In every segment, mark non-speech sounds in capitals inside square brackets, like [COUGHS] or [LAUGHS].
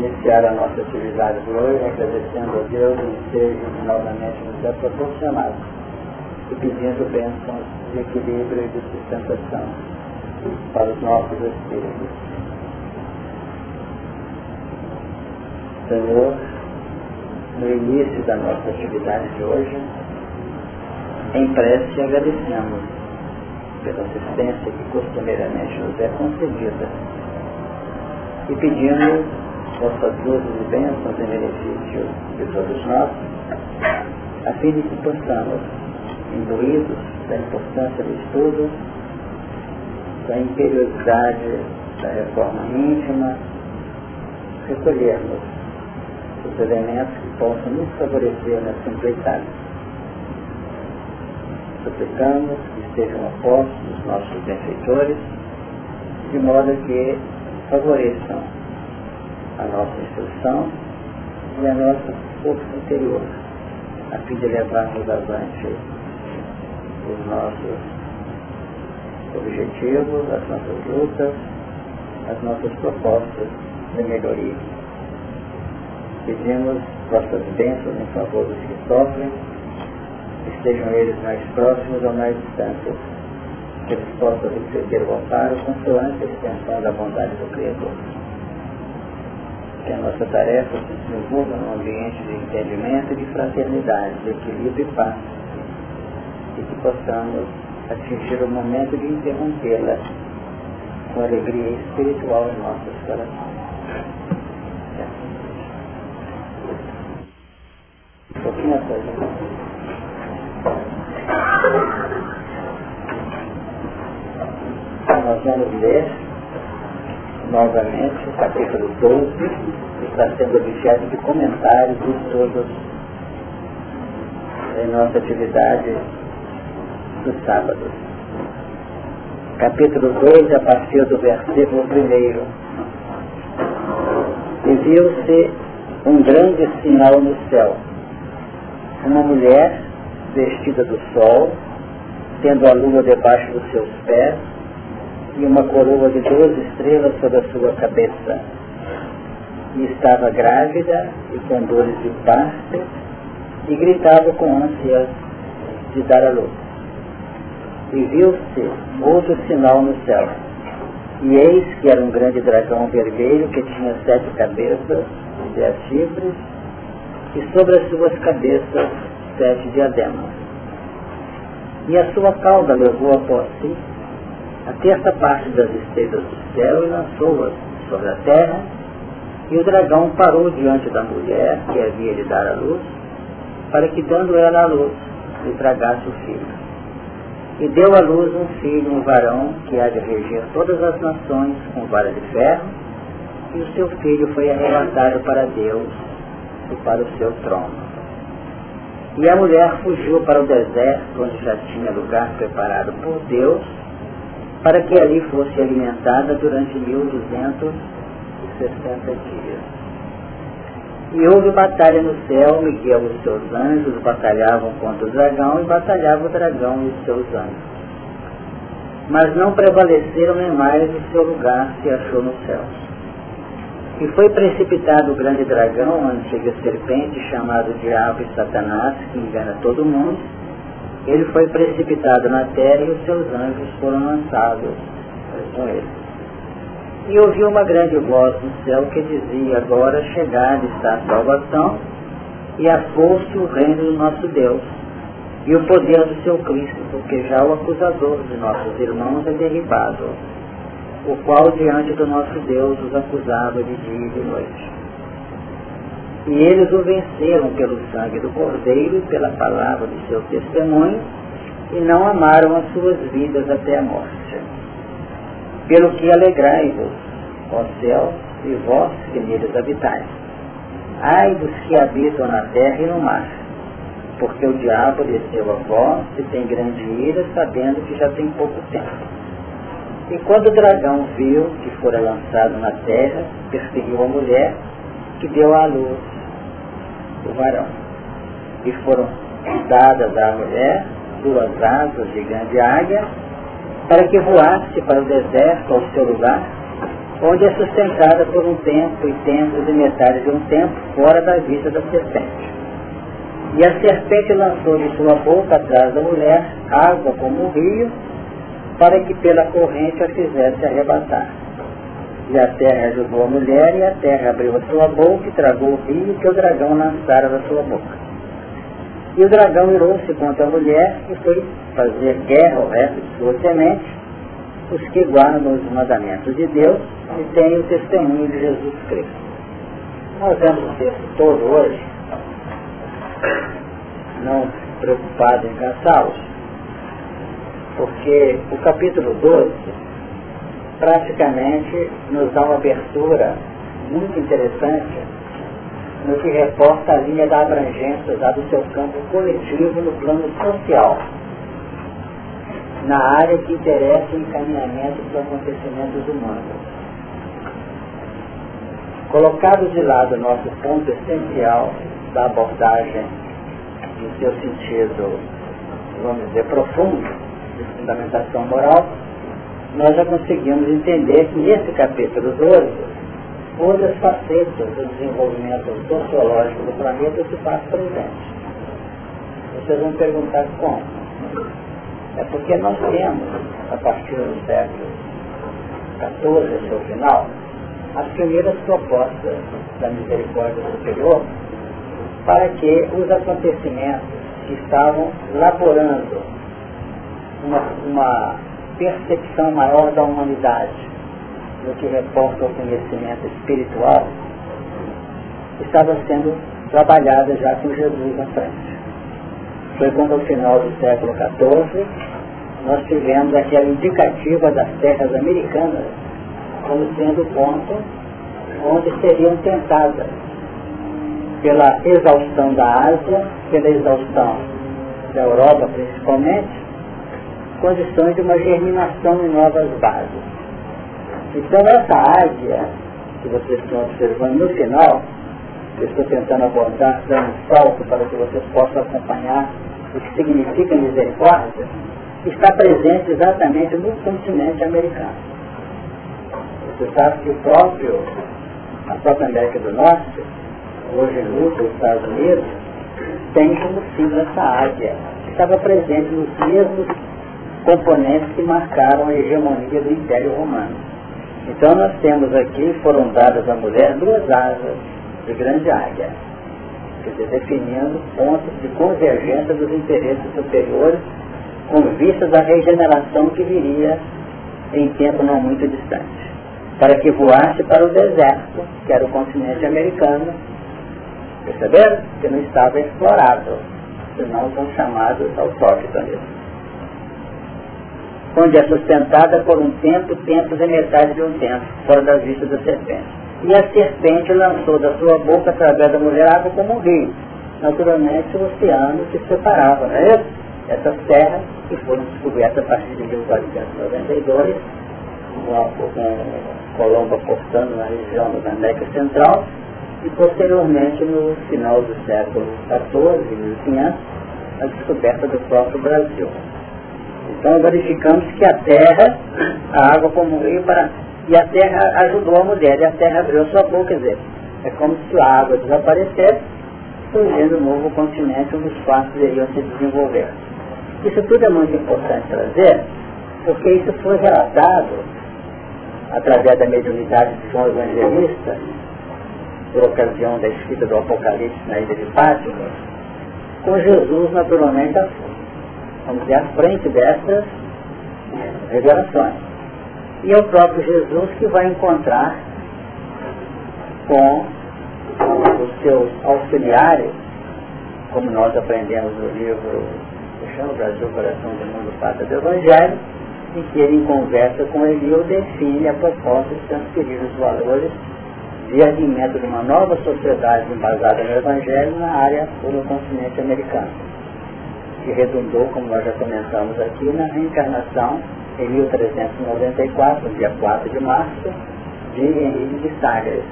iniciar a nossa atividade de hoje, agradecendo a Deus e seja novamente nos é proporcionado e pedindo bênçãos de equilíbrio e de sustentação para os nossos espíritos. Senhor, no início da nossa atividade de hoje, em prece agradecemos pela assistência que costumeiramente nos é concedida e pedimos vossas luzes e bênçãos em benefício de todos nós, a fim de que possamos, imbuídos da importância do estudo, da imperiosidade da reforma íntima, recolhermos os elementos que possam nos favorecer nessa empreitada. Suplicamos que estejam apostos os nossos benfeitores, de modo que favoreçam a nossa instrução e a nossa força interior, a fim de levarmos avante os nossos objetivos, as nossas lutas, as nossas propostas de melhoria. Pedimos vossas bênçãos em favor dos que sofrem, estejam eles mais próximos ou mais distantes que eles possam receber o amparo consoante a extensão da bondade do Criador. Que a nossa tarefa se desenvolva num ambiente de entendimento de fraternidade, de equilíbrio e paz, e que possamos atingir o momento de interrompê-la com alegria espiritual em nossos corações. Um pouquinho a coisa. nós vamos ler novamente o capítulo 12, que está sendo objeto de comentários de todos em nossa atividade do sábado. Capítulo 12, a partir do versículo 1. E viu-se um grande sinal no céu. Uma mulher vestida do sol, tendo a lua debaixo dos seus pés, e uma coroa de doze estrelas sobre a sua cabeça. E estava grávida e com dores de parto, e gritava com ânsias de dar a luz. E viu-se outro sinal no céu. E eis que era um grande dragão vermelho que tinha sete cabeças e dez chifres, e sobre as suas cabeças sete diademas. E a sua cauda levou após si a terça parte das estrelas do céu lançou-as sobre a terra, e o dragão parou diante da mulher que havia de dar a luz, para que dando ela a luz, lhe tragasse o filho. E deu à luz um filho, um varão, que há de reger todas as nações com vara de ferro, e o seu filho foi arrebatado para Deus e para o seu trono. E a mulher fugiu para o deserto, onde já tinha lugar preparado por Deus, para que ali fosse alimentada durante 1260 dias. E houve batalha no céu, Miguel e os seus anjos batalhavam contra o dragão e batalhava o dragão e os seus anjos. Mas não prevaleceram nem mais o seu lugar se achou no céu. E foi precipitado o grande dragão, a antiga serpente, chamado Diabo e Satanás, que engana todo mundo, ele foi precipitado na terra e os seus anjos foram lançados com ele. E ouviu uma grande voz no céu que dizia, agora chegada está a salvação e a força o reino do nosso Deus e o poder do seu Cristo, porque já o acusador de nossos irmãos é derribado, o qual diante do nosso Deus os acusava de dia e de noite. E eles o venceram pelo sangue do Cordeiro e pela palavra do seu testemunho, e não amaram as suas vidas até a morte. Pelo que alegrai-vos, ó céu, e vós que neles habitais. Ai dos que habitam na terra e no mar, porque o diabo desceu a vós e tem grande ira, sabendo que já tem pouco tempo. E quando o dragão viu que fora lançado na terra, perseguiu a mulher, que deu à luz o varão. E foram dadas à mulher duas asas de grande águia, para que voasse para o deserto ao seu lugar, onde é sustentada por um tempo e tempos e metade de um tempo fora da vista da serpente. E a serpente lançou de sua boca atrás da mulher água como um rio, para que pela corrente a fizesse arrebatar. E a terra ajudou a mulher, e a terra abriu a sua boca e tragou o rio que o dragão lançara da sua boca. E o dragão irou-se contra a mulher e foi fazer guerra ao resto de sua semente, os que guardam os mandamentos de Deus e têm o testemunho de Jesus Cristo. Nós vemos o texto todo hoje, não preocupado em cansá-los, porque o capítulo 12 praticamente nos dá uma abertura muito interessante no que reporta a linha da abrangência já do seu campo coletivo no plano social, na área que interessa o encaminhamento dos acontecimentos humanos. Colocado de lado o nosso ponto essencial da abordagem no seu sentido, vamos dizer, profundo, de fundamentação moral, nós já conseguimos entender que nesse capítulo 12, outras facetas do desenvolvimento sociológico do planeta se faz presente. Vocês vão perguntar como? É porque nós temos, a partir do século XIV, seu final, as primeiras propostas da misericórdia superior para que os acontecimentos que estavam laborando uma, uma percepção maior da humanidade no que reporta ao conhecimento espiritual, estava sendo trabalhada já com Jesus na frente. Foi quando, ao final do século XIV, nós tivemos aquela indicativa das terras americanas como sendo o ponto onde seriam tentadas pela exaustão da Ásia, pela exaustão da Europa principalmente, condições de uma germinação em novas bases. Então essa águia que vocês estão observando no final, eu estou tentando abordar, dando um salto para que vocês possam acompanhar o que significa misericórdia, está presente exatamente no continente americano. Você sabe que o próprio, a própria América do Norte, hoje luta os Estados Unidos, tem como símbolo essa águia, que estava presente nos mesmos componentes que marcaram a hegemonia do Império Romano. Então nós temos aqui, foram dadas à mulher duas asas de grande águia, quer dizer, definindo pontos de convergência dos interesses superiores com vistas à regeneração que viria em tempo não muito distante, para que voasse para o deserto, que era o continente americano, perceberam? Que não estava explorado, senão são chamados autóctones onde é sustentada por um tempo, tempos e metade de um tempo, fora das vistas da serpente. E a serpente lançou da sua boca, através da mulher, água como um rio. Naturalmente, o oceano se separava, não é? Essas terras que foram descobertas a partir de 1492, com Colombo apostando na região da América Central, e posteriormente, no final do século XIV, 1500, a descoberta do próprio Brasil. Então verificamos que a terra, a água como rio para. E a terra ajudou a mulher, e a terra abriu sua boca, quer dizer, é como se a água desaparecesse, surgindo um novo continente onde os fatos iriam se desenvolver. Isso tudo é muito importante trazer, porque isso foi relatado através da mediunidade de João Evangelista, por ocasião da escrita do Apocalipse na ilha de Fátima, com Jesus naturalmente à vamos dizer, à frente dessas revelações. E é o próprio Jesus que vai encontrar com os seus auxiliares, como nós aprendemos no livro Chama o Brasil Coração do Mundo Pata do Evangelho, em que ele, em conversa com Eliu, define a proposta de transferir os valores de alimento de uma nova sociedade embasada no Evangelho na área do continente americano que redundou, como nós já comentamos aqui, na reencarnação em 1394, dia 4 de março, de Henrique de Sagres,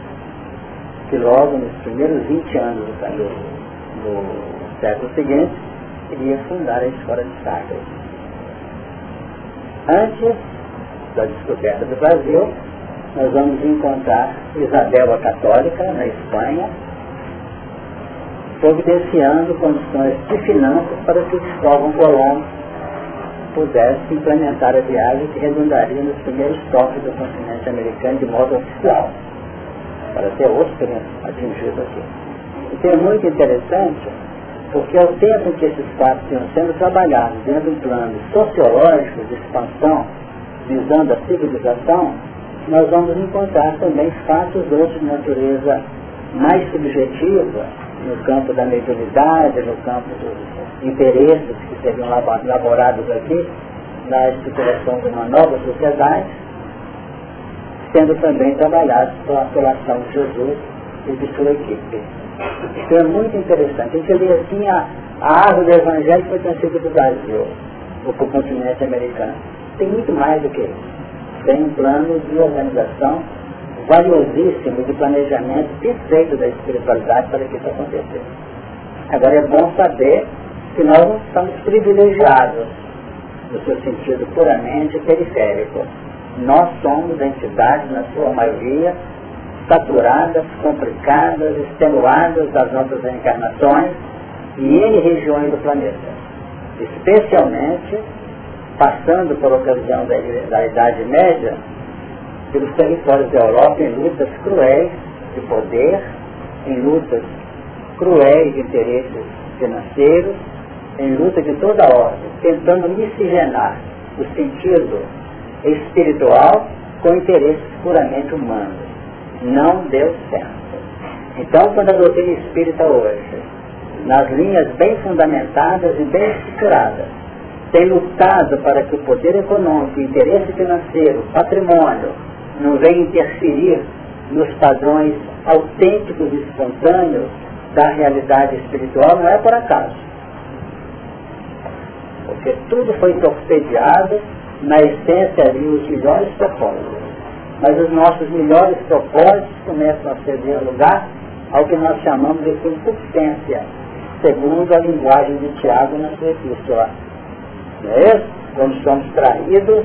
que logo nos primeiros 20 anos do, do século seguinte, iria fundar a escola de Sagres. Antes da descoberta do Brasil, nós vamos encontrar Isabel a Católica, na Espanha, providenciando condições de finanças para que o Cristóvão Colombo pudesse implementar a viagem que redundaria nos primeiros toques do continente americano de modo oficial, para ter outros atingidos aqui. Então é muito interessante, porque ao tempo que esses fatos iam sendo trabalhados dentro de um plano sociológico de expansão, visando a civilização, nós vamos encontrar também fatos outros de natureza mais subjetiva, no campo da mediunidade, no campo dos interesses que seriam elaborados aqui, na estruturação de uma nova sociedade, sendo também trabalhados pela, pela ação de Jesus e de sua equipe. Isso é muito interessante. A gente vê assim a, a árvore do Evangelho foi transferida do Brasil, ou para o continente americano. Tem muito mais do que isso. Tem um plano de organização valiosíssimo de planejamento perfeito da espiritualidade para que isso aconteça. Agora é bom saber que nós não estamos privilegiados no seu sentido puramente periférico. Nós somos entidades, na sua maioria, saturadas, complicadas, extenuadas das nossas reencarnações e em regiões do planeta. Especialmente, passando por ocasião da, da Idade Média, pelos territórios da Europa em lutas cruéis de poder, em lutas cruéis de interesses financeiros, em luta de toda ordem, tentando miscigenar o sentido espiritual com interesses puramente humanos. Não deu certo. Então, quando a doutrina espírita hoje, nas linhas bem fundamentadas e bem estruturadas, tem lutado para que o poder econômico, interesse financeiro, patrimônio, não vem interferir nos padrões autênticos e espontâneos da realidade espiritual, não é por acaso. Porque tudo foi torpedeado, na essência ali os melhores propósitos. Mas os nossos melhores propósitos começam a ceder lugar ao que nós chamamos de concupiscência, segundo a linguagem de Tiago na sua epístola. Não é isso? Quando somos traídos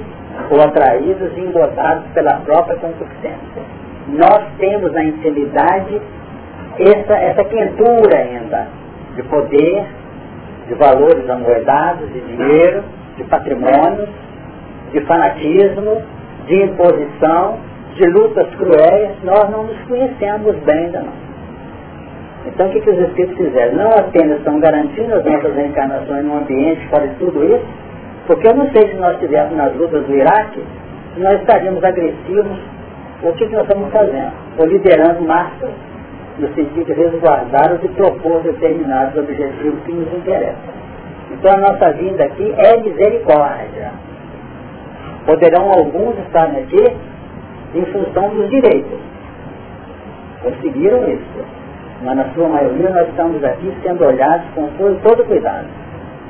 ou atraídos e engodados pela própria concupiscência. Nós temos na intimidade essa, essa quentura ainda de poder, de valores amoedados, de dinheiro, de patrimônios, de fanatismo, de imposição, de lutas cruéis, nós não nos conhecemos bem ainda não. Então o que, que os Espíritos fizeram? Não apenas estão garantindo as nossas reencarnações num ambiente fora de tudo isso, porque eu não sei se nós estivéssemos nas lutas do Iraque, se nós estaríamos agressivos, o que, que nós estamos fazendo? Ou liderando massas, no sentido de resguardar e propor determinados objetivos que nos interessam. Então a nossa vinda aqui é misericórdia. Poderão alguns estarem aqui em função dos direitos. Conseguiram isso. Mas na sua maioria nós estamos aqui sendo olhados com todo cuidado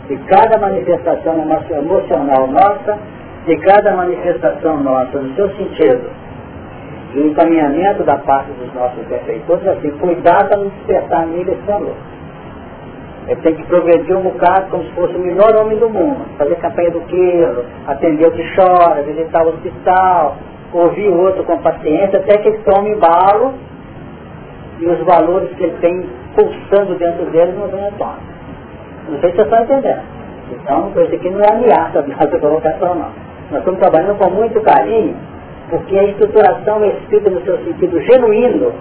de cada manifestação emocional nossa, de cada manifestação nossa, no seu sentido, e o encaminhamento da parte dos nossos defeitores, assim, cuidado para não despertar nele esse valor. Ele tem que progredir um bocado como se fosse o melhor homem do mundo, fazer campanha do quilo, atender o que chora, visitar o hospital, ouvir o outro com paciência, até que ele tome embalo e os valores que ele tem pulsando dentro dele não venham à tona. Não sei se você está entendendo. Então, isso aqui não é ameaça da nossa colocação, não. Nós estamos trabalhando com muito carinho, porque a estruturação é escrita no seu sentido genuíno,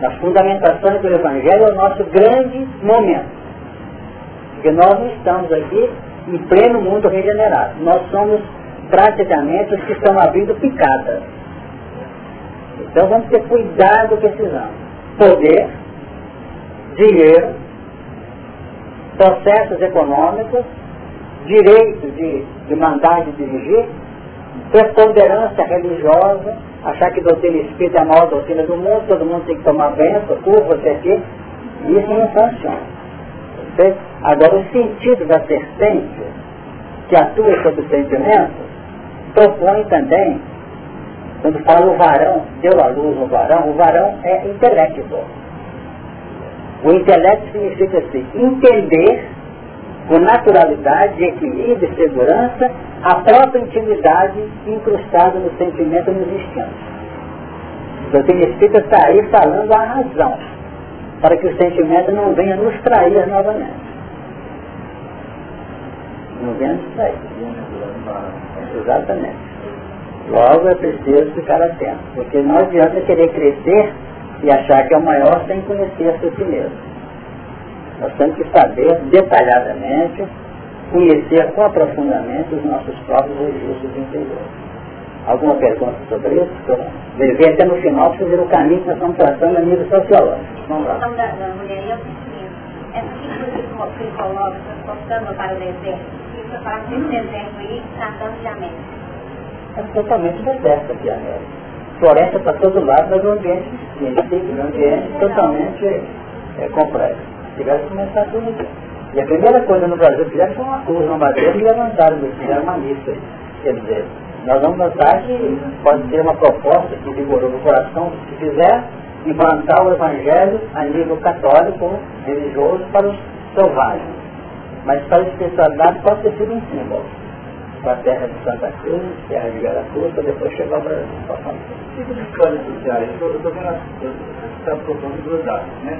nas fundamentações do Evangelho, é o nosso grande momento. Porque nós não estamos aqui em pleno mundo regenerado. Nós somos praticamente os que estão abrindo picadas. Então vamos ter cuidado com esses anos. Poder, dinheiro, processos econômicos, direito de, de mandar e dirigir, preponderância religiosa, achar que doutrina espírita é a maior doutrina do mundo, todo mundo tem que tomar benção, curva, você aqui, isso não funciona. Agora, o sentido da serpente, que atua sobre o sentimento, propõe também, quando fala o varão, deu a luz o varão, o varão é intelecto. O intelecto significa assim, entender com naturalidade, equilíbrio e segurança a própria intimidade incrustada no sentimento nos instintos. O doutrina espírita está aí falando a razão, para que o sentimento não venha nos trair novamente. Não venha nos trair. Exatamente. Logo é preciso ficar atento, porque não adianta querer crescer e achar que é o maior sem conhecer-se a si mesmo. Nós temos que saber detalhadamente, conhecer com aprofundamento os nossos próprios registros interiores. Alguma pergunta sobre isso? Ver até no final para ver o caminho que nós estamos tratando a nível sociológico. Vamos lá. A questão da, da mulher é o seguinte, essa figura que coloca, transportando para o deserto, isso fala de um deserto aí, tratando de América. É totalmente deserto aqui a América. Floresta para todo lado, mas o ambiente um ambiente totalmente é, complexo. Tivesse que começar tudo aqui. E a primeira coisa no Brasil que fizeram foi uma cruz, uma madeira e levantaram, fizeram uma missa. Quer dizer, nós vamos notar que pode ter uma proposta que vigorou no coração, se quiser, implantar o Evangelho a nível católico, religioso, para os selvagens. Mas para a espiritualidade pode ter sido um símbolo. Para a terra de Santa Cruz, terra de para depois chegar ao Brasil. De histórias sociais, eu estou vendo, está propondo duas datas, né?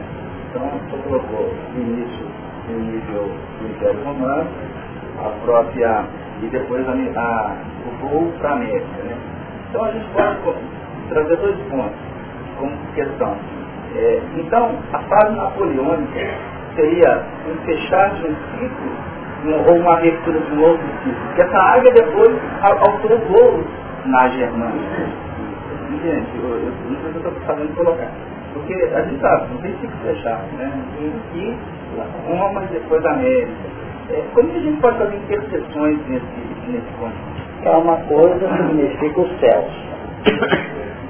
Então, você colocou no início, no nível do Império Romano, a própria, e depois a, a o voo para a América. Né? Então a gente pode trazer dois pontos como questão. É, então, a fase napoleônica seria um fechar de um ciclo ou uma abertura de um outro ciclo. Porque essa águia depois alterou voos na Germânia. Entende? Eu, eu, não sei se eu estou sabendo colocar. Porque a gente sabe, não tem ciclo fechado, né? E uma, mas depois a América. É, como que a gente pode fazer interseções nesse, nesse ponto? é uma coisa significa os céus.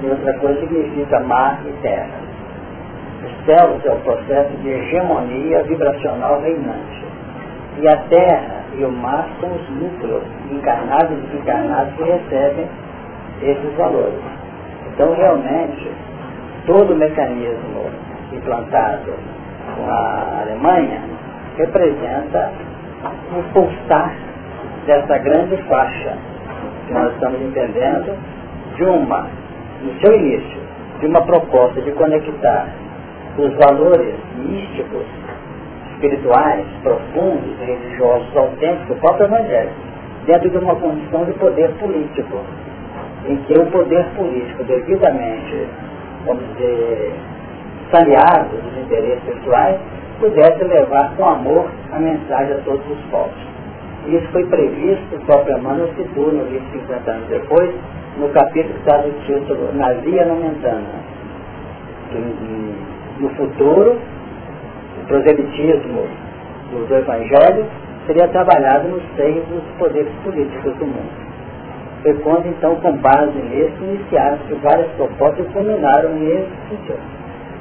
E outra coisa significa mar e terra. Os céus é o processo de hegemonia vibracional reinante. E a terra e o mar são os núcleos encarnados e desencarnados que recebem esses valores. Então, realmente, todo o mecanismo implantado com a Alemanha representa o pulsar dessa grande faixa que nós estamos entendendo de uma, no seu início, de uma proposta de conectar os valores místicos, espirituais, profundos, religiosos, autênticos, o próprio Evangelho, dentro de uma condição de poder político, em que o poder político devidamente, vamos dizer, saneado dos interesses pessoais, pudesse levar com amor a mensagem a todos os povos. Isso foi previsto, o próprio Emmanuel citou no livro 50 anos depois, no capítulo que está do título Na Via Nomentana. No futuro, proselitismo do Evangelho seria trabalhado no seio dos poderes políticos do mundo. Foi quando, então, com base nisso, iniciaram-se várias propostas e culminaram nesse sentido.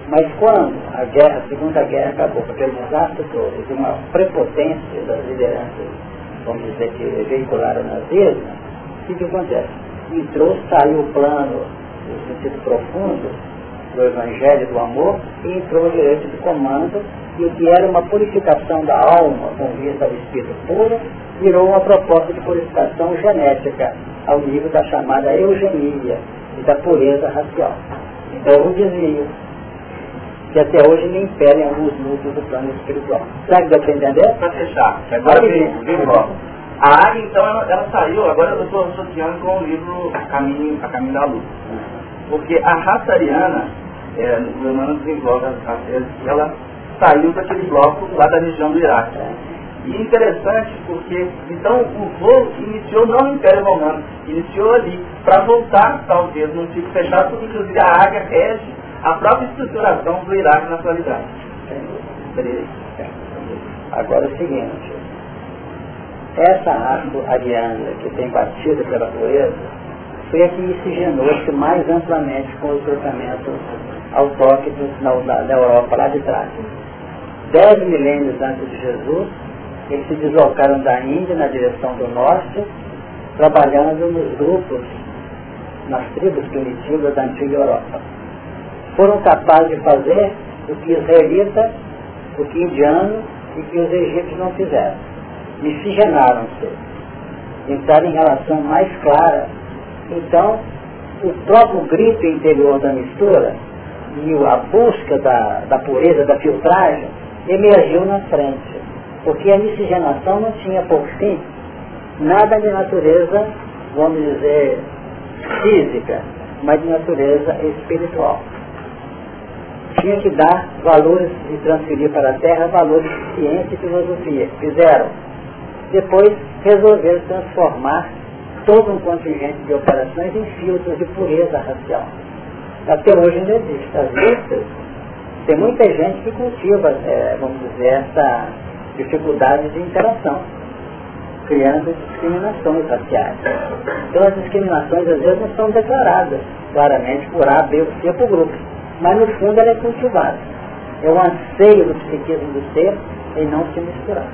Mas quando a guerra, a Segunda Guerra acabou, porque o desastre todo de uma prepotência das lideranças vamos dizer que veicularam nazismo, o que, acontece? Entrou, saiu o plano, no sentido profundo, do Evangelho do Amor, e entrou o direito de comando, e o que era uma purificação da alma com vista ao espírito puro, virou uma proposta de purificação genética, ao nível da chamada eugenia e da pureza racial. Então, o desvio que até hoje me impera em alguns núcleos do plano espiritual. Será que dá para entender? Para fechar, agora vem, vem logo. A águia, então, ela, ela, saiu, agora eu estou associando com o livro A Caminho, a Caminho da Luz. Porque a raça ariana, é, o Emmanuel desenvolve ela saiu daquele bloco lá da região do Iraque. E interessante porque, então, o voo iniciou não no Império Romano, iniciou ali, para voltar, talvez, num tipo fechado, porque inclusive a águia rege a própria estruturação do Iraque na atualidade. Agora é o seguinte, essa árvore ariana que tem batido pela poeira foi a que miscigenou-se mais amplamente com os tratamentos autóctonos na, na Europa lá de trás. Dez milênios antes de Jesus, eles se deslocaram da Índia na direção do norte, trabalhando nos grupos, nas tribos primitivas da antiga Europa foram capazes de fazer o que israelita, o que indiano e que os egípcios não fizeram. Miscigenaram-se. Entraram em relação mais clara. Então, o próprio grito interior da mistura e a busca da, da pureza, da filtragem, emergiu na frente. Porque a miscigenação não tinha por fim nada de natureza, vamos dizer, física, mas de natureza espiritual. Tinha que dar valores e transferir para a Terra valores de ciência e filosofia. Fizeram. Depois resolveram transformar todo um contingente de operações em filtros de pureza racial. Até hoje ainda existe. As listas, tem muita gente que cultiva, é, vamos dizer, essa dificuldade de interação criando discriminações raciais. Então as discriminações às vezes não são declaradas claramente por A, B ou C por grupo, mas no fundo ela é cultivada. É o anseio do psiquismo do ser em não se misturar.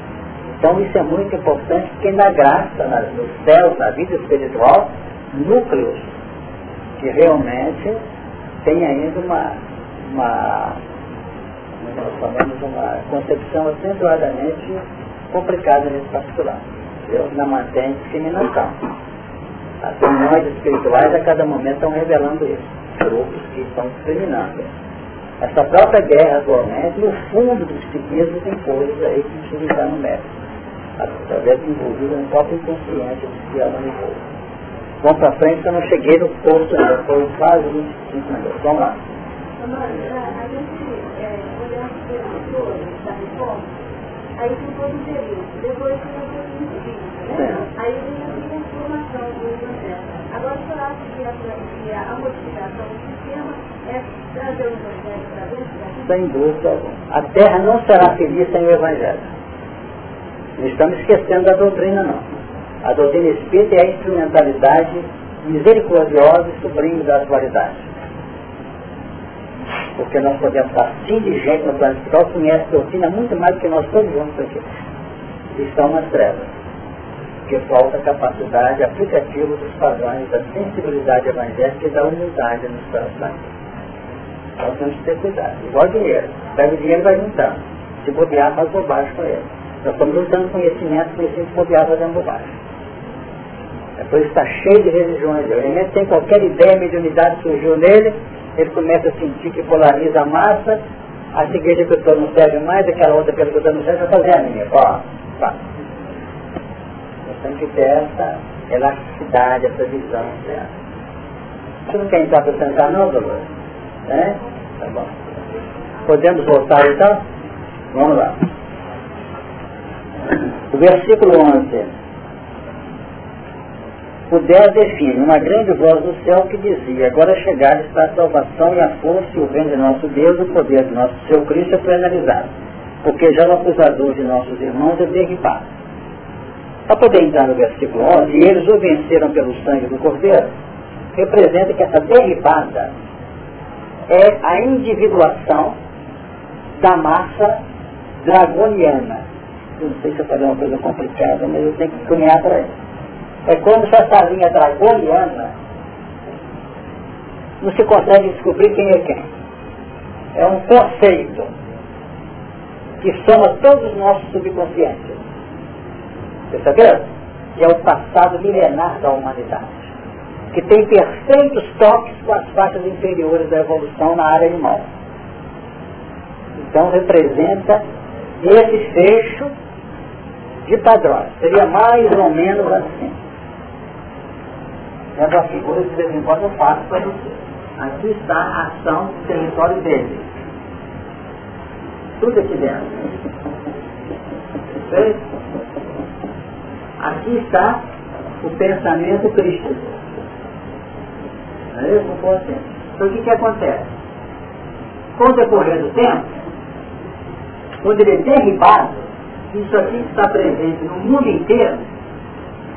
Então isso é muito importante porque na graça, na, no céu, na vida espiritual, núcleos que realmente têm ainda uma, uma nós falamos uma concepção acentuadamente complicada nesse particular. Deus não mantém discriminação. As reuniões espirituais a cada momento estão revelando isso. Grupos que estão discriminando. Essa própria guerra atualmente, no fundo do psiquismo, tem coisas aí que precisam estar no método. Através envolvido no próprio inconsciente que ela envolve. Vamos para frente, eu não cheguei no posto ainda, foi quase 25 minutos. Vamos lá. Da reforma, aí tem todo o período. Depois Aí vem a transformação do Evangelho. Agora, o senhor acha que a, a modificação do sistema é trazer o Evangelho para dentro Sem dúvida A Terra não será feliz sem o Evangelho. Não estamos esquecendo da doutrina, não. A doutrina espírita é a instrumentalidade misericordiosa e sublime da atualidade. Porque nós podemos estar assim de gente no planeta que conhece a doutrina muito mais do que nós todos juntos aqui. Estão nas trevas porque falta capacidade aplicativa dos padrões da sensibilidade evangélica e da humildade nos corações. Então temos que ter cuidado. Igual dinheiro. Pega o dinheiro e vai juntando. Se bobear, faz bobagem com ele. Nós estamos juntando conhecimento, conhecimento bobear fazendo bobagem. Depois está cheio de religiões. O elemento tem qualquer ideia, mediunidade surgiu nele, ele começa a sentir que polariza a massa, a eu estou não serve mais, aquela outra estou não serve, vai fazer a minha. Ó, tá tem que ter essa elasticidade, essa visão certa. Você não quer entrar para sentar não, Dolores? É? Tá bom. Podemos voltar então? Vamos lá. O versículo 11. 10 define uma grande voz do céu que dizia, agora chegada está a salvação e a força e o bem de nosso Deus, o poder de nosso seu Cristo é plenalizado. Porque já o acusador de nossos irmãos é derribado para poder entrar no versículo 11, e eles o venceram pelo sangue do Cordeiro, representa que essa derribada é a individuação da massa dragoniana. Eu não sei se eu falei uma coisa complicada, mas eu tenho que caminhar para isso. É como se essa linha dragoniana não se consegue descobrir quem é quem. É um conceito que soma todos os nossos subconscientes. Perceberam? Que é o passado milenar da humanidade. Que tem perfeitos toques com as faixas inferiores da evolução na área animal. Então representa esse fecho de padrões. Seria mais ou menos assim. É uma figura que de vez em quando eu faço para. Aqui está a ação do território dele. Tudo aqui dentro. Aqui está o pensamento crístico. É isso? Assim. Então o que, que acontece? Com o decorrer do tempo, quando ele é derribado, isso aqui está presente no mundo inteiro,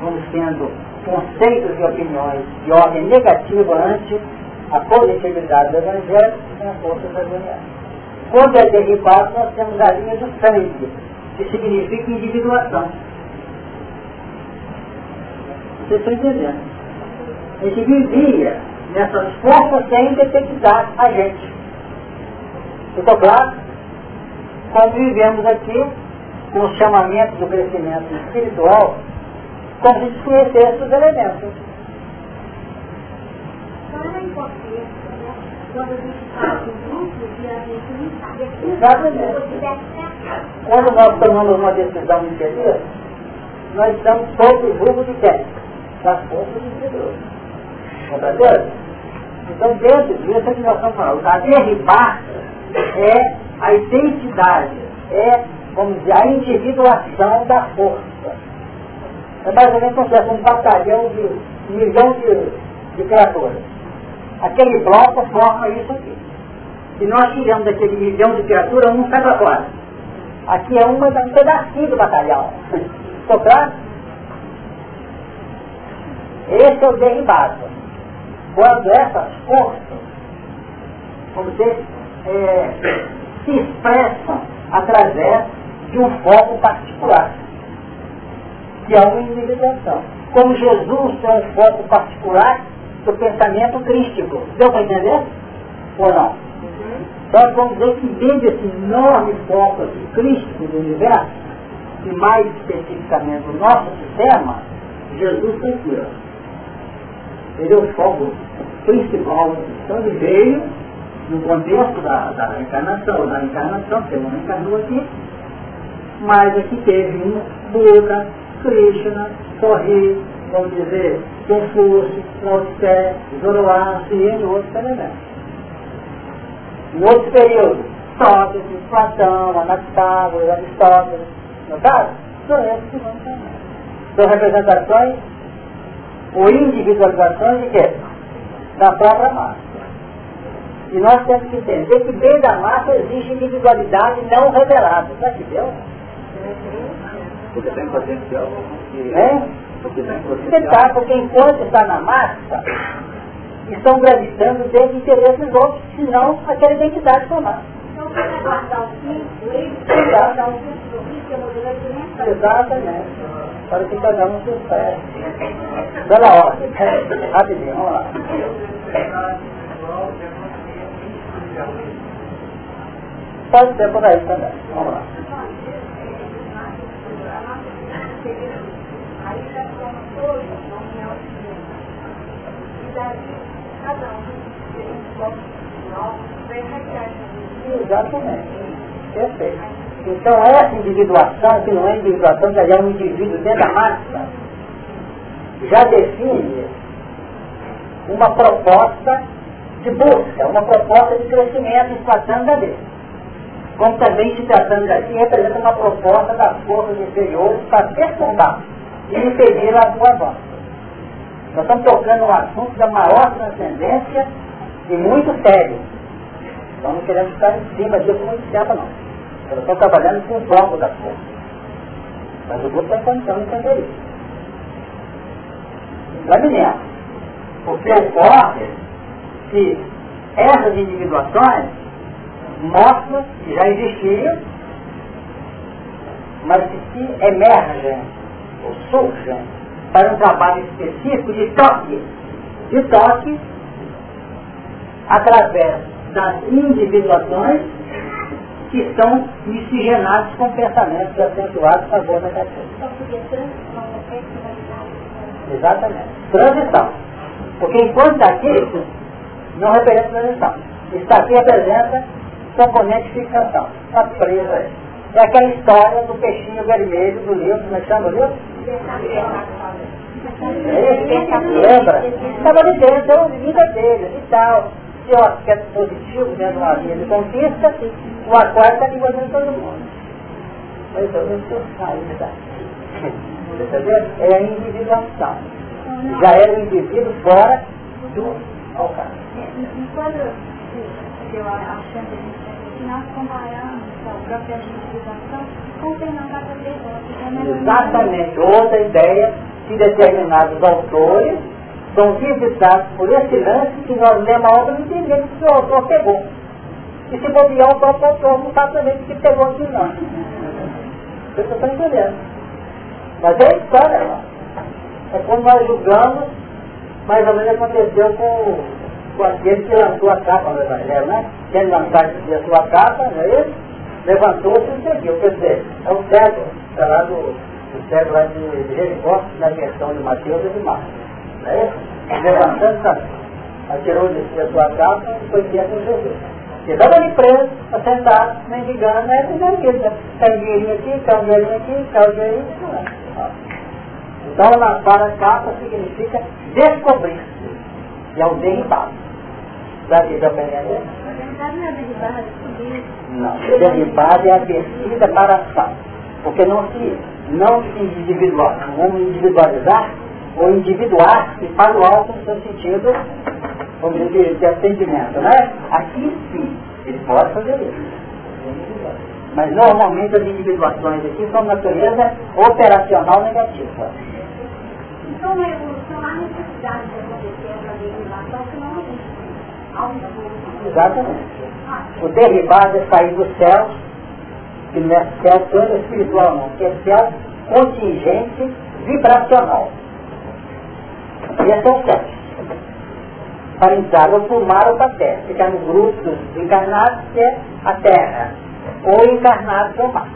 como sendo conceitos e opiniões de ordem negativa ante a positividade do Evangelho e a força da Evangelho. Quando é derribado, nós temos a linha do sangue, que significa individuação. Vocês estão entendendo? A gente vivia nessas forças sem detectar a gente. Ficou claro? Quando vivemos aqui com o chamamento do crescimento espiritual, como se desconhecesse os elementos. Quando. Exatamente. Nós tomamos uma decisão infeliz, nós estamos sob o grupo de quem? Das forças inferiores. Entendeu? Então, dentro disso é que nós estamos falando. A derribar é a identidade, é, vamos dizer, a individuação da força. É mais ou menos como se um batalhão de um milhão de, de criaturas. Aquele bloco forma isso aqui. Se nós tiramos aquele milhão de criaturas, um sai para. Aqui é um pedacinho do batalhão. [LAUGHS] Claro? Esse é o derribado. Quando essas forças, como dizer, é, se expressam através de um foco particular, que é uma individuação. Como Jesus tem um foco particular do pensamento crístico. Deu para entender? Ou não? Uhum. Então vamos dizer que dentro desse enorme foco crístico do universo, e mais especificamente do nosso sistema, Jesus foi aqui, Ele é o foco principal. Então ele veio no contexto da, da reencarnação, da encarnação, que não reencarnou aqui, mas aqui teve um Buda, Krishna, Sorri, vamos dizer, Confúcio, Lao Tse, Zoroastro e entre outros elementos. Em outro período, Sócrates, Platão, Anaxágoras, Aristóteles, notaram? São esses que vão. São representações ou individualizações de quê? Da própria massa. E nós temos que entender que dentro da massa existe individualidade não revelada. Já que deu? Porque tem potencial. É? Porque tem potencial. Você tá, porque enquanto está na massa, estão gravitando dentro de interesses outros, senão aquela identidade tomar. Então, para guardar o fim, guardar o fim do risco, é Exatamente. Para que cada um se espere. Pela ordem. Rapidinho, vamos lá. Pode ser por aí também. Vamos lá. Exatamente. Perfeito. Então essa individuação, que não é individuação, que é um indivíduo dentro da massa, já define uma proposta de busca, uma proposta de crescimento em tratando da dele. Como também se tratando daqui representa uma proposta das forças inferiores para perturbar e impedir a sua avanço. Nós estamos tocando um assunto da maior transcendência e muito sério. Então não queremos estar em cima disso muito tempo não. Nós estamos trabalhando com o foco da força. Mas o grupo tem condição de entender isso. Não Porque ocorre que essas individuações mostram que já existiam, mas que se emergem ou surgem para um trabalho específico de toque, de toque através das individuações que estão miscigenados com pensamentos acentuados a favor da cabeça. Exatamente. Transição. Porque enquanto está aqui, não representa transição. Está aqui representa componente de fixação. Está preso aí. É aquela história do peixinho vermelho do livro, como é que chama o livro? Lembra? Estava ali dentro, a vida dele e tal. Seu aspecto positivo dentro de uma linha de conquista, o aquário está ali fazendo todo mundo. Mas eu não saindo daqui. Entendeu? É a individuação. Já era o indivíduo fora do alcance. Quando eu achando se a Fernando da Exatamente. Outra ideia que determinados autores são visitados por esse lance que nós lemos a obra e entendemos que o autor pegou. E se bobear, o próprio autor não sabe também que pegou aqui não. Vocês estão entendendo. Mas é história, lá. É quando nós julgamos, mais ou menos aconteceu com, com aquele que lançou a capa no Evangelho, né? Quem lançar a sua capa, não é ele? Levantou-se e seguiu. Quer dizer, é um cego, está lá do, do cego lá de, de Jericó, na versão de Mateus e de Marcos. Não é isso? Levantando também. Atirou de si a sua capa e foi ter com Jesus. Ele estava ali preso, assentado, mendigando, né? Fizeram aquilo, né? Cai um dinheirinho aqui, cai um dinheirinho aqui, cai um dinheirinho aqui. Então, lançar a capa significa descobrir. E é o derribado. Sabe o que aprendendo? Não, derribado é a descida para a ação. Porque não se, não se individual, vamos individualizar ou individuar-se para o alto no seu sentido vamos dizer, de atendimento, né? Aqui sim, ele pode fazer isso. Mas normalmente as individuações aqui são natureza operacional negativa. Então, não há necessidade de acontecer derivação, senão existe. Exatamente. O derivado é sair do céu, que não é céu plano espiritual não, que é céu contingente vibracional. Esse é o céu para entrar ou para o mar ou para a terra. Ficar no grupo dos encarnados, que é a terra, ou encarnados que é o mar.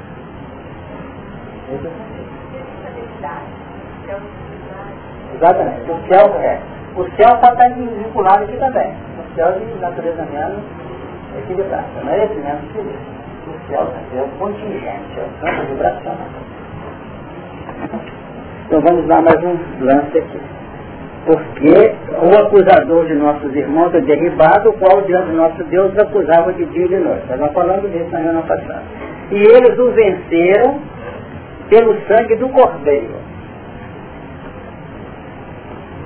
Exatamente. O céu é. O céu está tá vinculado aqui também. Céu de natureza menos equilibrada. Não é esse mesmo que o céu é o contingente, é o campo vibracional. Então vamos lá mais um lance aqui porque o acusador de nossos irmãos é derribado, o qual diante do nosso Deus acusava de dia e de noite. Estava falando disso na ano passada. E eles o venceram pelo sangue do Cordeiro.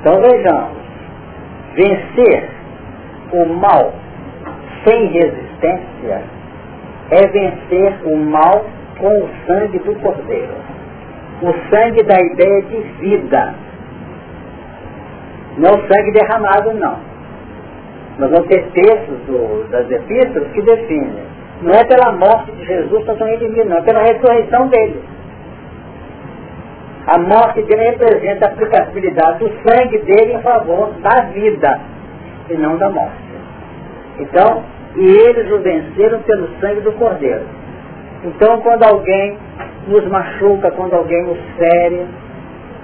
Então vejamos, vencer o mal sem resistência é vencer o mal com o sangue do Cordeiro. O sangue da ideia de vida não sangue derramado, não. Nós vamos ter textos do, das epístolas que definem. Não é pela morte de Jesus que nós redimidos, não, é pela ressurreição dele. A morte dele representa a aplicabilidade do sangue dele em favor da vida e não da morte. Então, e eles o venceram pelo sangue do Cordeiro. Então, quando alguém nos machuca, quando alguém nos fere,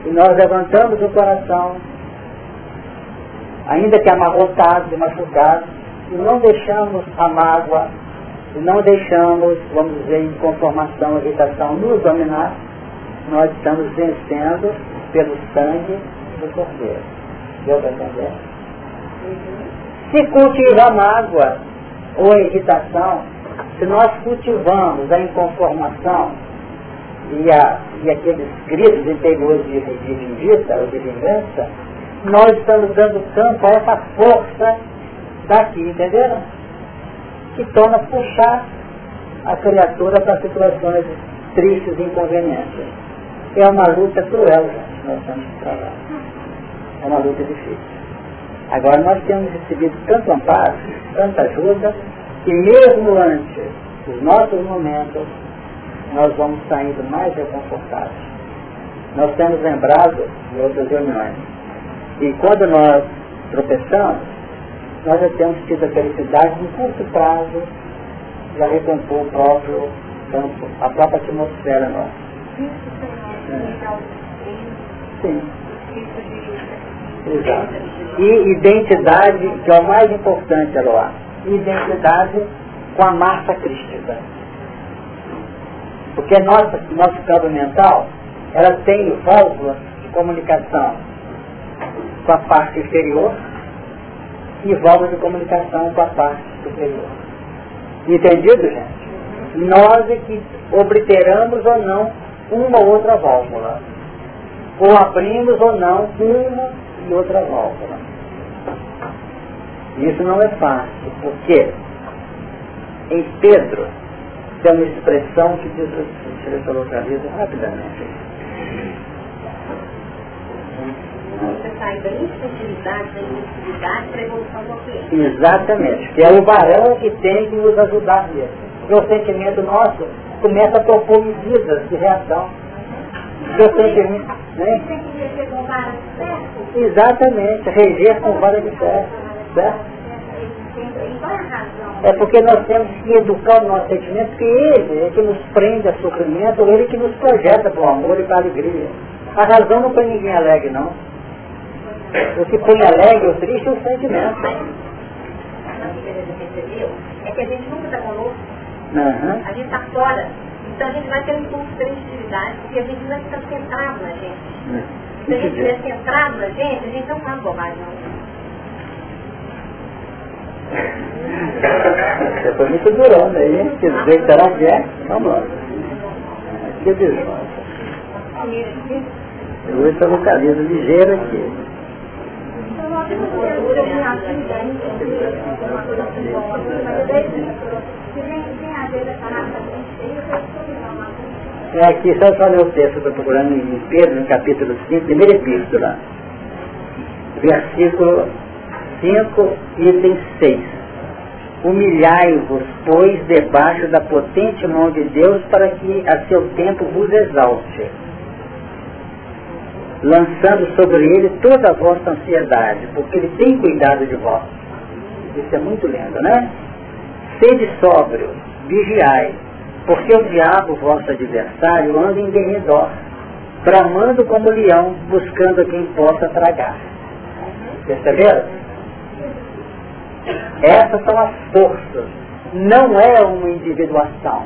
e nós levantamos o coração ainda que amarrotados e machucados, e não deixamos a mágoa, e não deixamos, vamos dizer, inconformação, irritação nos dominar, nós estamos vencendo pelo sangue do Cordeiro. Deu para entender? Se cultiva mágoa ou a irritação, se nós cultivamos a inconformação e, a, e aqueles gritos interiores de, de vingança ou de vingança, nós estamos dando campo a essa força daqui, entenderam? Que torna puxar a criatura para situações tristes e inconvenientes. É uma luta cruel, gente, nós estamos trabalhar. É uma luta difícil. Agora nós temos recebido tanto amparo, tanta ajuda, que mesmo antes dos nossos momentos, nós vamos saindo mais reconfortados. Nós temos lembrado de outras reuniões e quando nós tropeçamos, nós já temos tido a felicidade de curto prazo já recompor o próprio campo, a própria atmosfera nossa. É. Sim. Exato. E identidade, que é o mais importante, Eloá, identidade com a massa crística. Porque nossa, nosso campo mental, ela tem válvulas de comunicação com a parte inferior e válvula de comunicação com a parte superior. Entendido, gente? Nós é que obliteramos ou não uma ou outra válvula. Ou abrimos ou não uma e outra válvula. Isso não é fácil, porque em Pedro tem uma expressão que diz assim, deixa eu ver se eu localizo rapidamente você sai da infantilidade, da para a evolução consciente. Exatamente, que é o varão que tem que nos ajudar mesmo. Porque o sentimento nosso começa a propor medidas de reação. Né? Tem que reger com vara de ferro? Exatamente, reger com vara de ferro. Certo? É porque nós temos que educar o nosso sentimento, porque ele é que nos prende a sofrimento, ele que nos projeta para o amor e para a alegria. A razão não foi ninguém alegre, não. O que põe alegre ou triste é o sentimento. É que a gente nunca está conosco. A gente está fora. Então a gente vai ter um impulso de felicidade, porque a gente vai estar centrado na gente. Uhum. Se a gente estiver centrado na gente, a gente não faz bobagem. Você foi muito durona aí, que dizer que será que é? Vamos lá. Que desonra. Eu vou essa localiza ligeira aqui. É aqui, só só ler o texto, estou procurando em Pedro, no capítulo 5, primeira epístola, versículo 5, item 6. Humilhai-vos, pois, debaixo da potente mão de Deus, para que a seu tempo vos exalte, lançando sobre ele toda a vossa ansiedade, porque ele tem cuidado de vós. Isso é muito lindo, né? Sede sóbrio, vigiai, porque o diabo, vosso adversário, anda em derredor, bramando como leão, buscando a quem possa tragar. Perceberam? Essas são as forças. Não é uma individuação.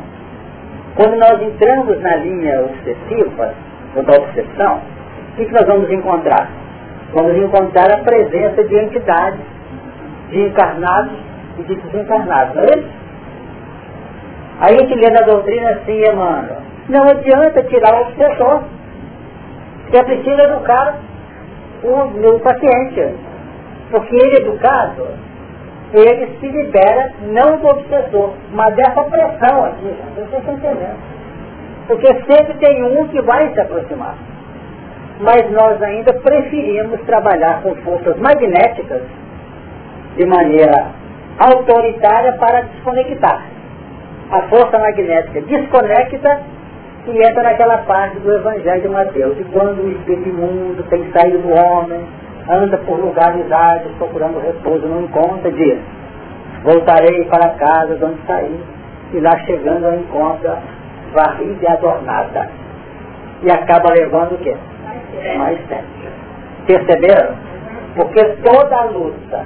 Quando nós entramos na linha obsessiva, ou da obsessão, o que, nós vamos encontrar? Vamos encontrar a presença de entidades, de encarnados e de desencarnados, não é isso? A gente lê na doutrina assim, Emmanuel, não adianta tirar o obsessor, porque é preciso educar o meu paciente, porque ele educado, ele se libera não do obsessor, mas dessa pressão aqui, vocês estão entendendo. Porque sempre tem um que vai se aproximar mas nós ainda preferimos trabalhar com forças magnéticas de maneira autoritária para desconectar. A força magnética desconecta e entra naquela parte do Evangelho de Mateus. E quando o espírito imundo tem saído do homem, anda por lugares áridos procurando repouso, não encontra, diz, voltarei para casa de onde saí, e lá chegando eu encontro varrida e adornada. E acaba levando o quê? mais tempo. Perceberam? Porque toda a luta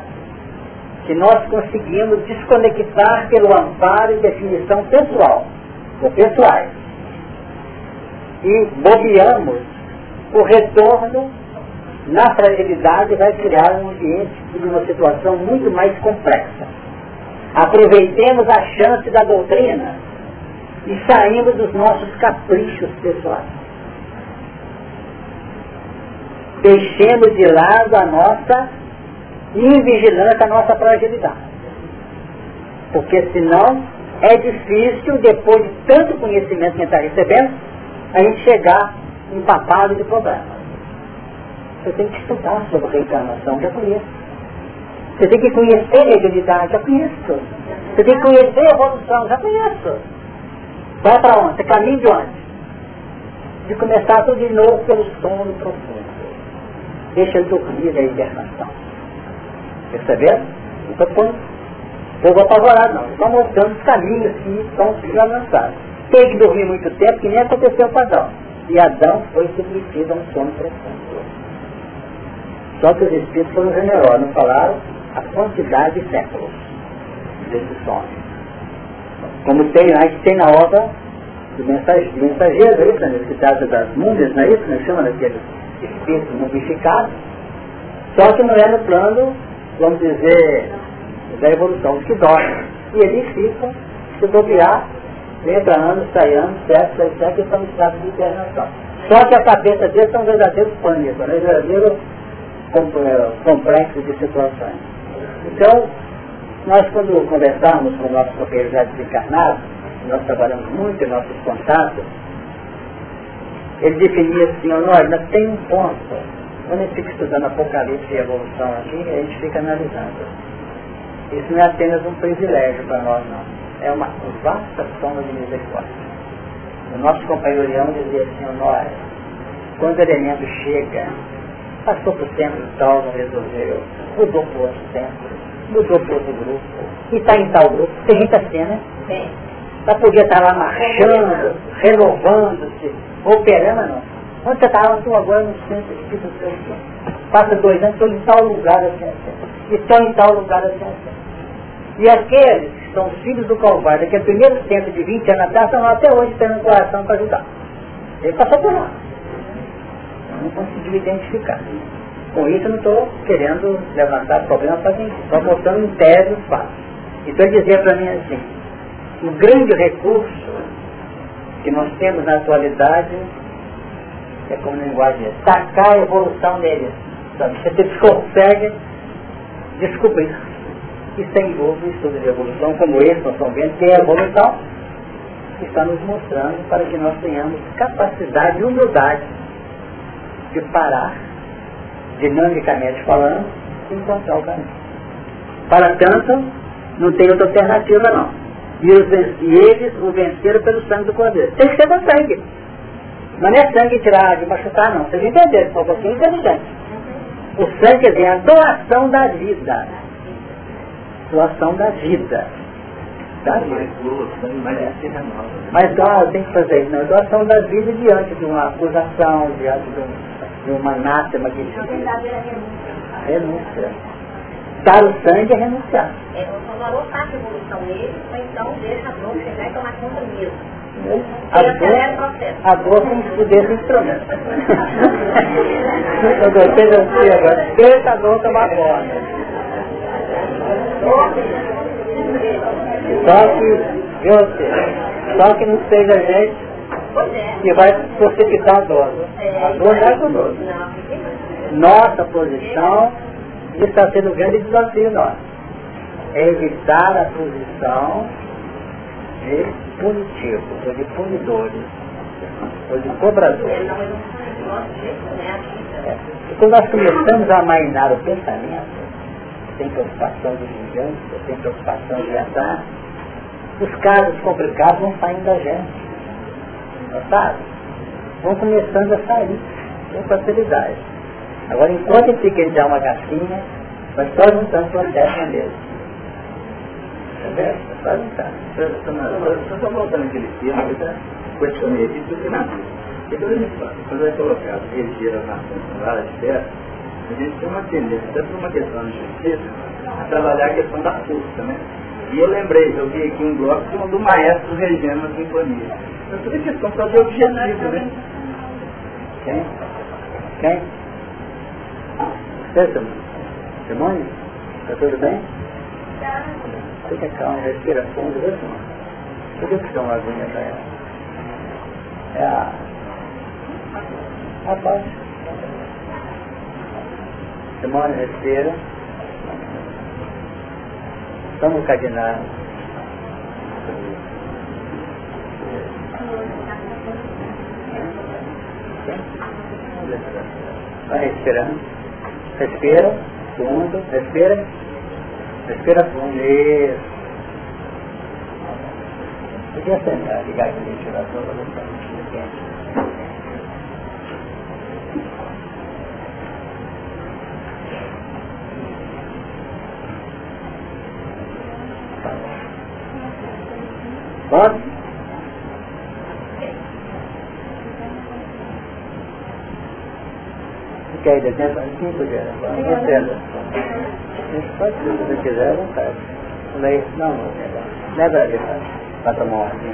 que nós conseguimos desconectar pelo amparo e definição pessoal, ou pessoais, e bobeamos, o retorno na fragilidade vai criar um ambiente de uma situação muito mais complexa. Aproveitemos a chance da doutrina e saímos dos nossos caprichos pessoais deixemos de lado a nossa invigilância, a nossa fragilidade. Porque senão é difícil, depois de tanto conhecimento que a gente está recebendo, a gente chegar empapado de problemas. Você tem que estudar sobre reencarnação, já conheço. Você tem que conhecer a mediunidade, já conheço. Você tem que conhecer a evolução, já conheço. Vai para onde? Você caminha de onde? De começar tudo de novo pelo sono profundo deixa ele dormir na hibernação. Perceberam? Então, quando povo apavorado não. Estão mostrando os caminhos que estão já lançados. Tem que dormir muito tempo, que nem aconteceu com Adão. E Adão foi submetido a um sono profundo. Só que os espíritos foram generosos, não falaram a quantidade de séculos desse sono. Como tem lá, que tem na obra do mensageiro, mensageiro é isso, né? trata das múmias, não é isso? Não chama daqueles espírito modificado, só que não é no plano, vamos dizer, da evolução, que dorme. E eles ficam, se bobear, entra anos, sai anos, sai certo, que estão em estado de internação. Só que a cabeça deles são verdadeiros pânicos, né? verdadeiro é, complexo de situações. Então, nós quando conversamos com nossos companheiros já desencarnados, nós trabalhamos muito em nossos contatos, ele definia assim, olha, tem um ponto. Quando a gente fica estudando Apocalipse e Evolução aqui, a gente fica analisando. Isso não é apenas um privilégio para nós, não. É uma vasta soma de misericórdia. O nosso companheiro Leão dizia assim, olha, quando o elemento chega, passou por centro tal, não resolveu, mudou para outro centro, mudou para outro grupo, e está em tal grupo, tem gente assim, né? Tem. Para poder estar lá marchando, renovando-se, operando, não. Onde você estava, tu agora no centro espírita do seu Passa dois anos, estou em tal lugar assim, assim. Estou em tal lugar assim, assim. E aqueles que são filhos do Calvário, que é o primeiro centro de 20 anos atrás, estão lá até hoje tendo coração para ajudar. Ele passou por lá. Não conseguiu identificar. Com isso eu não estou querendo levantar problema para quem estou mostrando em tese os fatos. Então ele dizia para mim assim, o grande recurso que nós temos na atualidade é como linguagem, sacar a evolução neles. Sabe? Você consegue descobrir e sem dúvida estudo de evolução como esse, nós estamos vendo, tem evolução, está nos mostrando para que nós tenhamos capacidade e humildade de parar, dinamicamente falando, e encontrar o caminho. Para tanto, não tem outra alternativa não. E, os, e eles o venceram pelo sangue do Cordeiro. Tem que ser com sangue. Mas não é sangue tirar de machucar não. Vocês entenderam, só um pouquinho inteligente. O sangue quer dizer a doação da vida doação da vida. Da vida. Mas claro, tem que fazer isso, não. Doação da vida diante de uma acusação, diante de, um, de uma anátema que renúncia. Dar o sangue é renunciar. É, o valor faz a evolução nele, ou então deixa a dor chegar e tomar conta mesmo. A dor, a dor como se pudesse instrumento. Eu gostei da agora. Deixa a dor tomar conta. Só que, você, só que não seja a gente que vai precipitar a dor. A dor não é conosco. Nossa posição está sendo um grande desafio nosso. É evitar a posição de punitivo, ou de punidores, ou de cobradores. É. E quando nós começamos a amainar o pensamento, tem preocupação de vingança, tem preocupação de azar. Os casos complicados vão saindo da gente. Sabe? Vão começando a sair com facilidade. Agora, enquanto fica de uma gatinha, vai só juntando processo mesmo. Entendeu? Só juntando. Só estou voltando aquele tema, eu já questionei aqui, porque na quando é colocado religião na nação de terra, a gente tem uma tendência, até por uma questão de justiça, a trabalhar a questão da força, né? E eu lembrei, eu vi aqui um bloco do maestro regendo a sinfonia. Então toda questão só de objetivo, né? Quem? Quem? Você, Simone? Está tudo bem? Fica calmo, respira fundo, Simone? Por que dá uma aguinha pra ela? É a... A paz. Simone, respira. Vamos cadenar. Vai respirando. Respira. Fundo. Respira. Respira fundo. Isso. Podia sentar, ligar aqui o ventilador para ver Pode? Fica aí, desenha para quem puder. Entenda. Pode, se você quiser, vontade. Lei, não, não, leva ali para tomar uma ordem.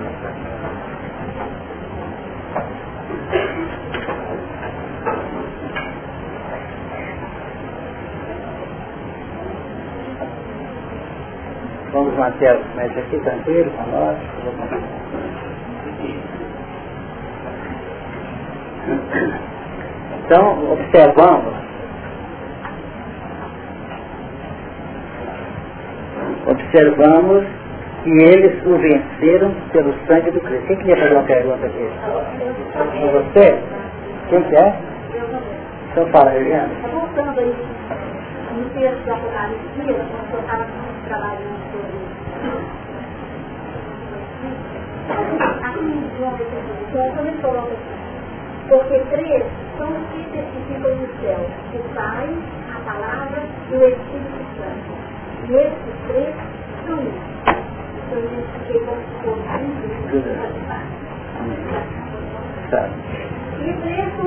Vamos manter a média aqui tranquilo com nós. Então, observamos observamos que eles o venceram pelo sangue do Cristo. Quem queria fazer uma pergunta aqui? É você? Quem que é? Então fala, Eliana. Voltando aí, no texto do Apocalipse, quando eu estava trabalhando Aqui João então, quando ele coloca assim, porque três são os que testificam no céu, o Pai, a Palavra e o Espírito Santo. E esses três são. Então eu identifiquei como Tá. E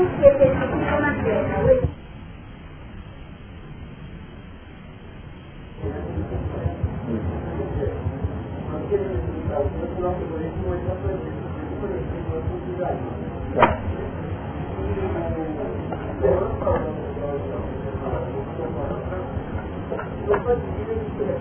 os que testificam na terra,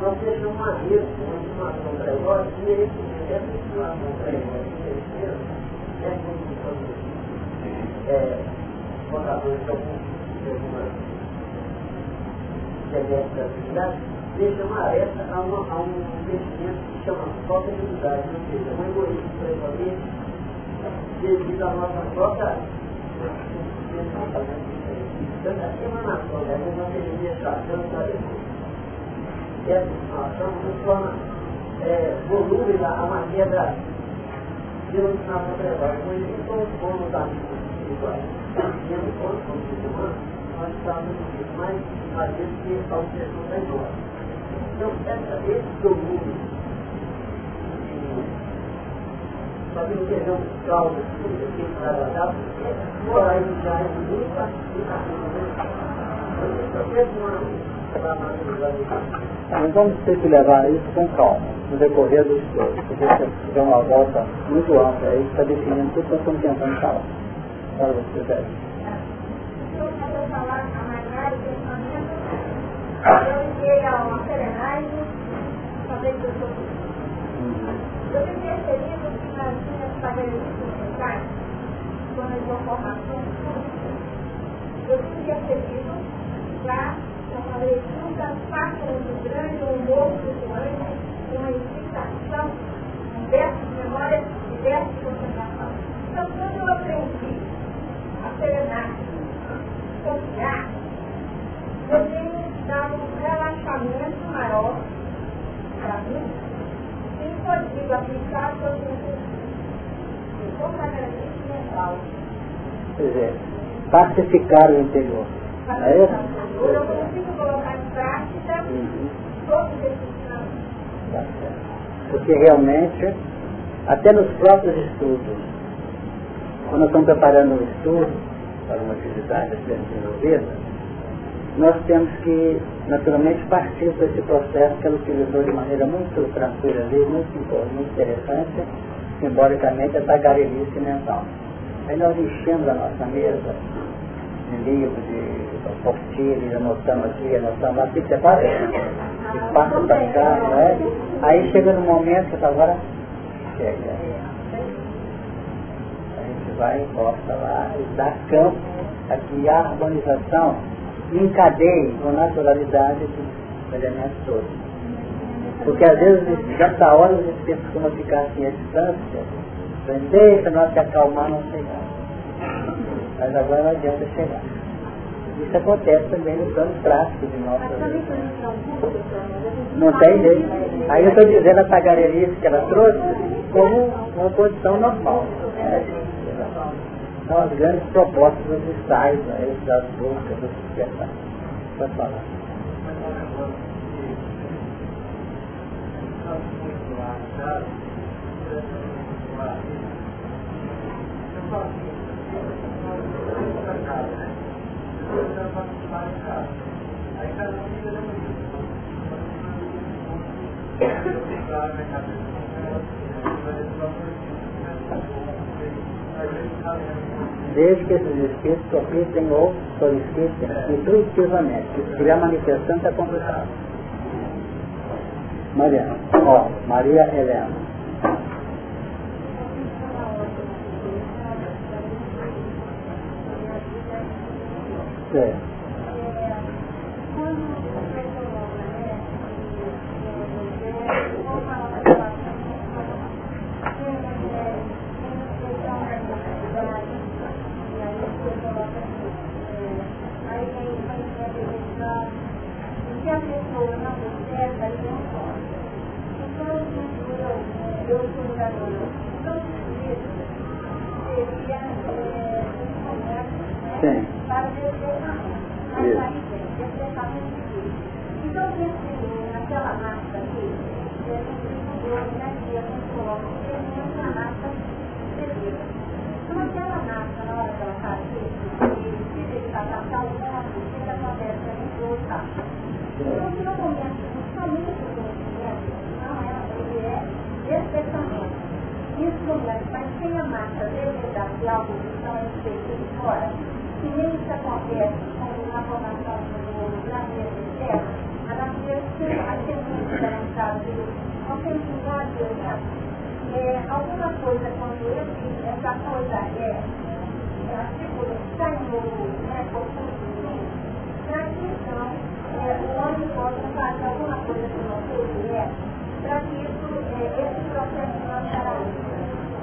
nós deixamos uma vez uma para nós e esse, essa insinuação para nós é como é, contadores de alguma internet da atividade, deixa uma aresta a, uma, a um investimento que chama de unidade, ou seja, um egoísmo prevalente devido à nossa própria da não deveria estar dando para depois. E essa situação nos torna é, volúvel a magia da Deus na propriedade. Com isso, somos bons amigos espirituais. E quando somos humanos, nós estamos mais às vezes que a obsessão da nós. Então, essa, esse domínio fazer calmo, que trabalhar, morar em já é Mas vamos ter que levar isso com calma, no decorrer do estudo, porque se tiver uma volta muito ampla aí, está definindo tudo que nós estamos tentando falar. Fala você, Zé. Eu quero falar a Margarida, eu enviei a uma serenagem, talvez eu sou Eu tenho percebido que nas minhas padarias sociais, quando eu dou formação, eu percebido já na padaria muitas faixas muito grande, um humor flutuante, uma excitação, diversas memórias, diversas concentrações. Então, quando eu aprendi a serenar, confiar, eu tenho dá um relaxamento maior para mim e consigo aplicar sobre o completamente mental. Quer dizer, pacificar o interior. É? Eu consigo colocar em prática uhum. todos esses Tá Porque realmente, até nos próprios estudos, quando estamos preparando um estudo para uma atividade a ser desenvolvida, nós temos que, naturalmente, partir desse processo que ela utilizou de maneira muito tranquila ali, muito, muito interessante, simbolicamente, a tagarelice mental. Aí nós enchemos a nossa mesa de livros, de apostila, anotamos aqui, anotamos lá, fica separado, e passa para cá, né? Aí chega no momento que agora chega. A gente vai, encosta lá e dá campo aqui a harmonização encadeie com naturalidade os elementos todos. Porque às vezes, nessa hora, a gente costuma ficar assim à distância, deixa nós se acalmar, não chegar. Mas agora não adianta chegar. Isso acontece também no plano prático de nossa vida. Não tem jeito. Aí eu estou dizendo a tagarelice que ela trouxe como uma posição normal. Né? são as grandes propostas dos ensaios aí, né, das buscas, que despertares. Pode falar. Aí cada eu Desde que esses espíritos sofrissem ou solicitem intuitivamente. Se estiver manifestando, está complicado. Mariana. Ó, Maria Helena. Sim. Para desenhar. Isso. Aí, então, naquela massa ali, a gente estudou energia com o coloca, termina na massa perdida. Então, aquela massa, na hora que ela está aqui, se deixar passar o ponto, o que acontece? A gente volta. Então, se não começa, o conhecimento, não é, ele é despertamento. Isso começa, mas sem a massa dele, da algo que não é feito de fora, imensa acontece com a formação do planeta Terra, a natureza, a semente da mensagem de Deus, nós temos um lado de alguma coisa, quando eu digo, essa coisa é, é a figura que está em ouro, né, confuso, para que então é, o homem possa fazer alguma coisa que não seja, para que isso, é, esse processo não será.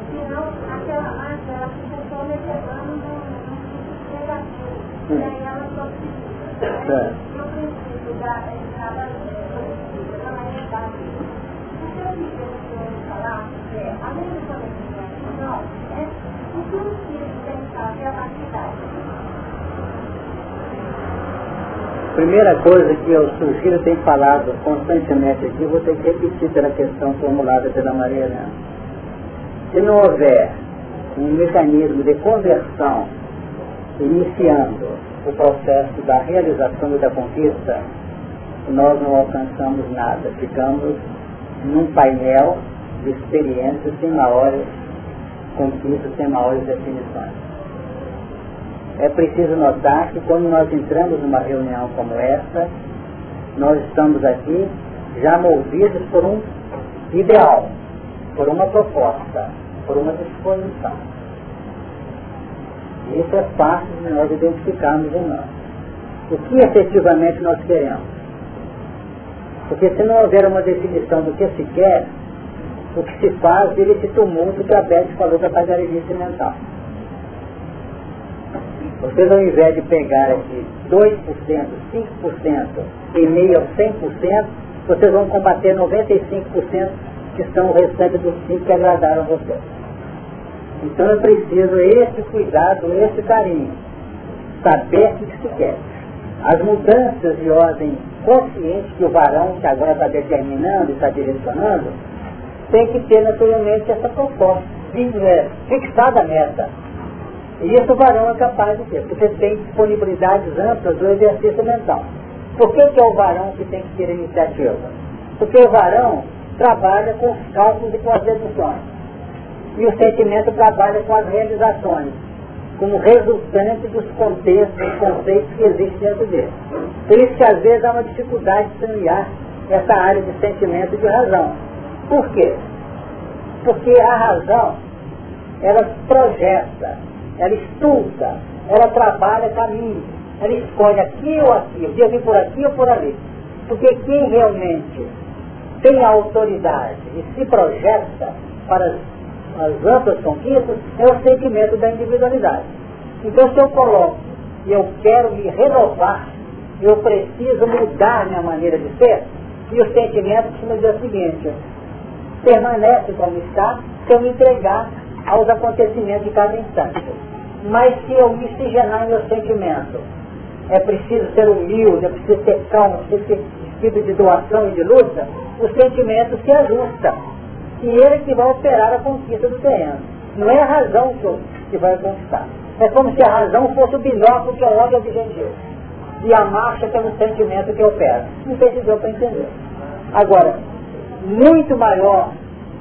Senão, aquela, máquina aquela situação levando Certo. primeira coisa que eu sugiro, tenho falado constantemente aqui, vou ter que repetir pela questão formulada pela Maria Helena. Se não houver um mecanismo de conversão iniciando o processo da realização e da conquista, nós não alcançamos nada. Ficamos num painel de experiências sem maiores conquistas, sem maiores definições. É preciso notar que quando nós entramos numa reunião como essa, nós estamos aqui já movidos por um ideal, por uma proposta, por uma disposição. Isso é fácil de nós identificarmos em nós. O que efetivamente nós queremos? Porque se não houver uma definição do que se quer, o que se faz vira esse tumulto que a Beth falou da pagarelice mental. Vocês ao invés de pegar aqui 2%, 5% e meio a 100%, vocês vão combater 95% que são o restante dos 5 que agradaram vocês. Então é preciso esse cuidado, esse carinho. Saber o que se quer. As mudanças de ordem consciente que o varão, que agora está determinando, está direcionando, tem que ter naturalmente essa proposta. É, fixada a meta e isso o varão é capaz de ter, porque tem disponibilidades amplas do exercício mental. Por que, que é o varão que tem que ter iniciativa? Porque o varão trabalha com os cálculos e com as deduções. E o sentimento trabalha com as realizações, como resultante dos contextos, dos conceitos que existem dentro dele. Por isso que às vezes há uma dificuldade de semear essa área de sentimento e de razão. Por quê? Porque a razão, ela projeta ela estuda, ela trabalha caminho, ela escolhe aqui ou aqui, eu vir por aqui ou por ali. Porque quem realmente tem a autoridade e se projeta para as, as amplas conquistas é o sentimento da individualidade. Então se eu coloco e eu quero me renovar, eu preciso mudar minha maneira de ser, e o sentimento costuma dizer o seguinte, permanece como está se eu me entregar aos acontecimentos de cada instante. Mas se eu miscigenar meu sentimento, é preciso ser humilde, é preciso ter calma, é preciso ter espírito de doação e de luta, o sentimento se ajusta. E ele que vai operar a conquista do terreno. Não é a razão que vai conquistar. É como se a razão fosse o binóculo que olha o objetivo. E a marcha pelo sentimento que opera. Não sei se deu para entender. Agora, muito maior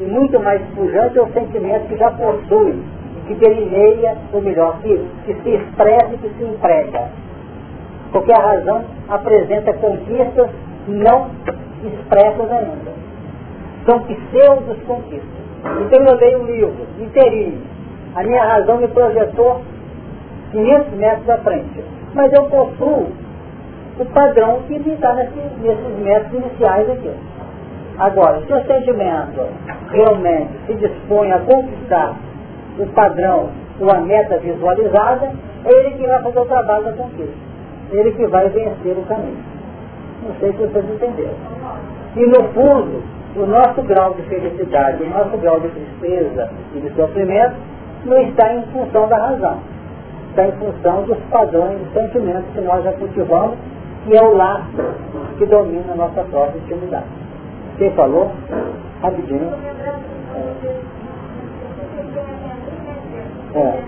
e muito mais pujante é o sentimento que já possui que delineia, ou melhor, que, que se expressa e que se emprega. Porque a razão apresenta conquistas não expressas ainda. São pseudos conquistas. Então eu leio um livro inteirinho. A minha razão me projetou 500 metros à frente. Mas eu possuo o padrão que está nesses, nesses metros iniciais aqui. Agora, se o sentimento realmente se dispõe a conquistar o padrão ou a meta visualizada, é ele que vai fazer o trabalho da conquista. Ele que vai vencer o caminho. Não sei se vocês entenderam. E no fundo, o nosso grau de felicidade, o nosso grau de tristeza e de sofrimento não está em função da razão. Está em função dos padrões de sentimentos que nós já cultivamos, que é o laço que domina a nossa própria intimidade. Quem falou? Rapidinho. É.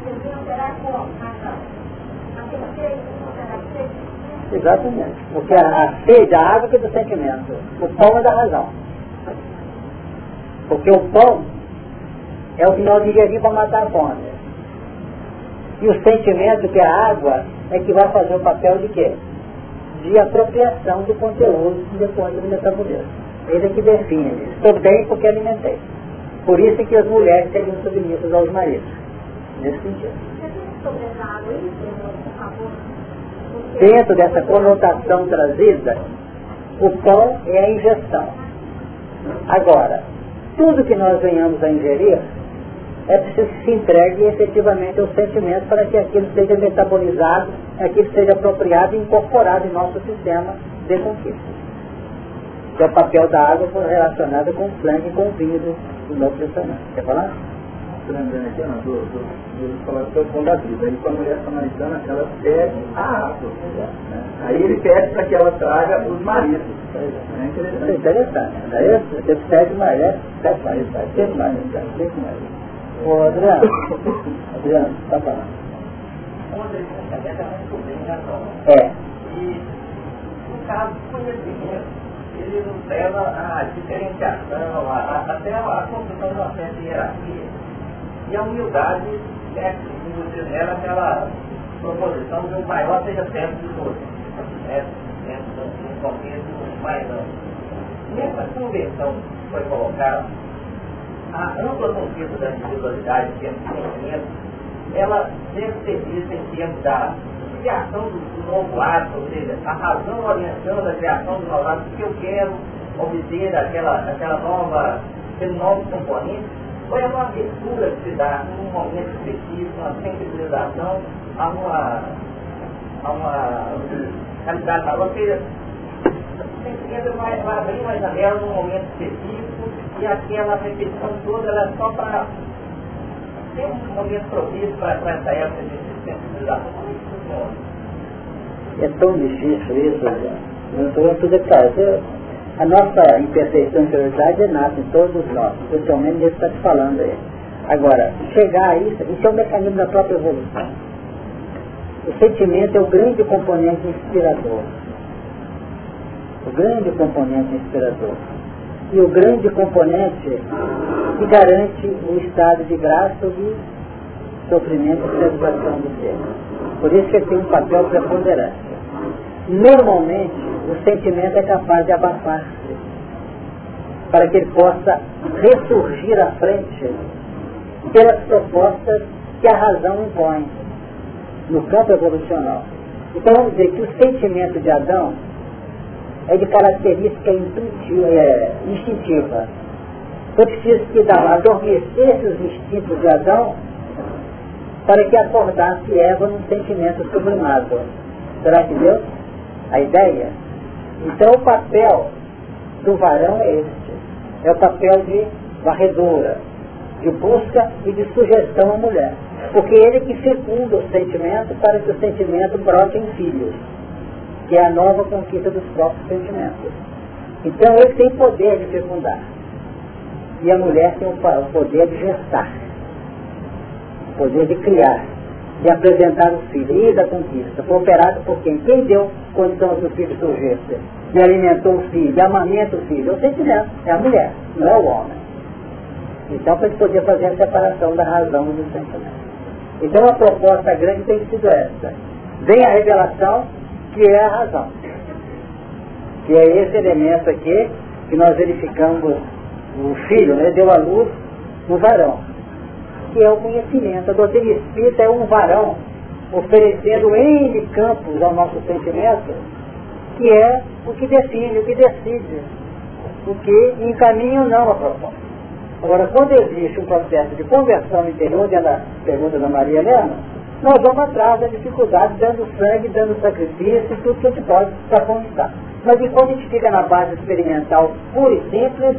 Exatamente. Porque a, a sede, a água que é do sentimento. O pão é da razão. Porque o pão é o que nós digerimos para matar a fome. E o sentimento, que é a água, é que vai fazer o papel de quê? De apropriação do conteúdo depois do metabolismo. Ele é que define. Estou bem porque alimentei. Por isso é que as mulheres seriam submissas aos maridos. Nesse sentido. Dentro dessa conotação trazida, o pão é a ingestão. Agora, tudo que nós venhamos a ingerir, é preciso que se entregue efetivamente ao sentimento para que aquilo seja metabolizado, aquilo seja apropriado e incorporado em nosso sistema de conquista. Que é o papel da água relacionado com o sangue e com o vinho do nosso pensamento. Quer falar? Lembrando aqui, não, do, do, do falatório com da vida. Aí com a mulher samaritana, ela pede a água. Né? Aí ele pede para que ela traga os maridos. É interessante. É interessante. Aí você pede marido, pede marido, pede marido, pede marido. Ô Adriano, Adriano, está falando. É. E no caso do conhecimento, ele nos leva à diferenciação, a, a, até a construção de uma certa hierarquia e a humildade é nela aquela proposição de um maior seja sempre de todos. Né? Dentro de um contexto mais amplo. Nessa convenção que foi colocada, a ampla conquista da individualidade em termos de sentimento, ela deve ser vista em termos da criação do, do novo ato, ou seja, a razão orientando a criação do novo ato, que eu quero obter aquela, aquela nova, aquele novo componente, é uma abertura que se dá num momento específico, uma sensibilização a uma, a uma realidade seja, o sentimento vai, vai abrir uma janela num momento específico e aquela repetição toda ela é só para ter um momento propício para essa época de sensibilização. Funciona? É tão difícil isso, eu estou tudo detalhe. A nossa imperfeição e inferioridade é nata em todos nós, especialmente nesse que está te falando aí. Agora, chegar a isso, isso é um mecanismo da própria evolução. O sentimento é o grande componente inspirador. O grande componente inspirador. E o grande componente que garante o estado de graça de sofrimento e preservação do ser. Por isso que ele tem um papel preponderante. Normalmente, o sentimento é capaz de abafar-se para que ele possa ressurgir à frente pelas propostas que a razão impõe no campo evolucional. Então vamos dizer que o sentimento de Adão é de característica intuitiva, é, instintiva. Foi preciso que adormecesse os instintos de Adão para que acordasse Eva num sentimento sublimado. Será que deu? a ideia? Então o papel do varão é este. É o papel de varredora, de busca e de sugestão à mulher. Porque ele é que fecunda o sentimento para que o sentimento brote em filhos, que é a nova conquista dos próprios sentimentos. Então ele tem poder de fecundar. E a mulher tem o poder de gestar, o poder de criar de apresentar o filho e da conquista. Foi operado por quem? Quem deu condição que o filho surgisse? E alimentou o filho, e amamenta o filho. É o sentimento, é a mulher, não é o homem. Então, para ele poder fazer a separação da razão e do sentimento. Então a proposta grande tem sido essa. Vem a revelação, que é a razão. Que é esse elemento aqui que nós verificamos o filho, né, deu à luz o varão, que é o conhecimento. A doutrina espírita é um varão oferecendo N campos ao nosso sentimento, que é o que define, o que decide, o que encaminha ou não a proposta. Agora, quando existe um processo de conversão interior, dentro da pergunta da Maria Helena, nós vamos atrás da dificuldade, dando sangue, dando sacrifício, tudo que a gente pode para conquistar. Mas enquanto a gente fica na base experimental pura e simples,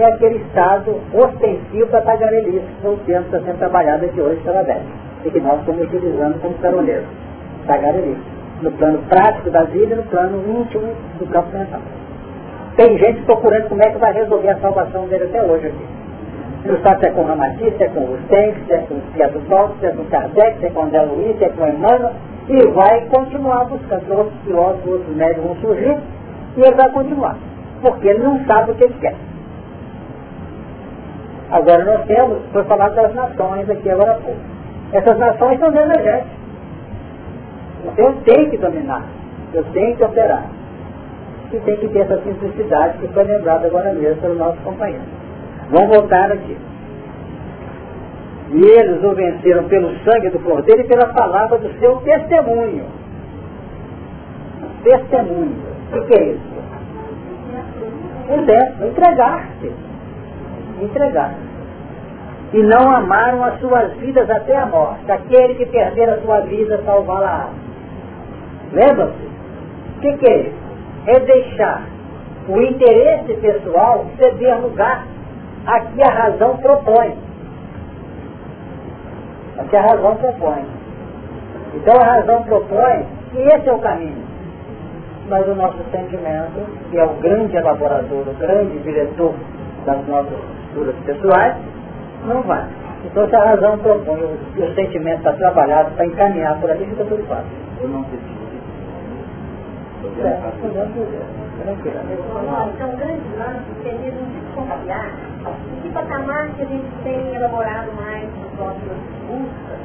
é aquele estado ostensivo da tagarelice que o tempo está sendo trabalhado aqui hoje pela Beth. E que nós estamos utilizando como caroneiro. Tagarelice. No plano prático da vida e no plano íntimo do campo mental. Tem gente procurando como é que vai resolver a salvação dele até hoje aqui. Não sabe se é com Ramati, se é com Rustem, se é com Balto, se é com Kardec, se é com André Luiz, se é com Emmanuel, e vai continuar buscando outros filósofos, outros médicos vão surgir, e ele vai continuar. Porque ele não sabe o que ele quer. Agora nós temos, foi falar das nações aqui agora há pouco. Essas nações são emergentes. Então eu tenho que dominar, eu tenho que operar. E tem que ter essa simplicidade que foi lembrada agora mesmo pelo nosso companheiro. Vamos voltar aqui. E eles o venceram pelo sangue do Cordeiro e pela palavra do seu testemunho. Testemunho. O que é isso? É, entregar-se entregar. E não amaram as suas vidas até a morte. Aquele que perder a sua vida, salvá-la. Lembra-se? O que, que é isso? É deixar o interesse pessoal ceder lugar a que a razão propõe. A que a razão propõe. Então a razão propõe que esse é o caminho. Mas o nosso sentimento, que é o grande elaborador, o grande diretor das nossas estruturas pessoais, não vai. Então se a razão propõe, o, o sentimento está trabalhado para encaminhar por ali, fica tudo fácil. Eu não preciso. É, então, um grande lance seria não desconfiar de que patamar que a gente tem elaborado mais nas nossas buscas,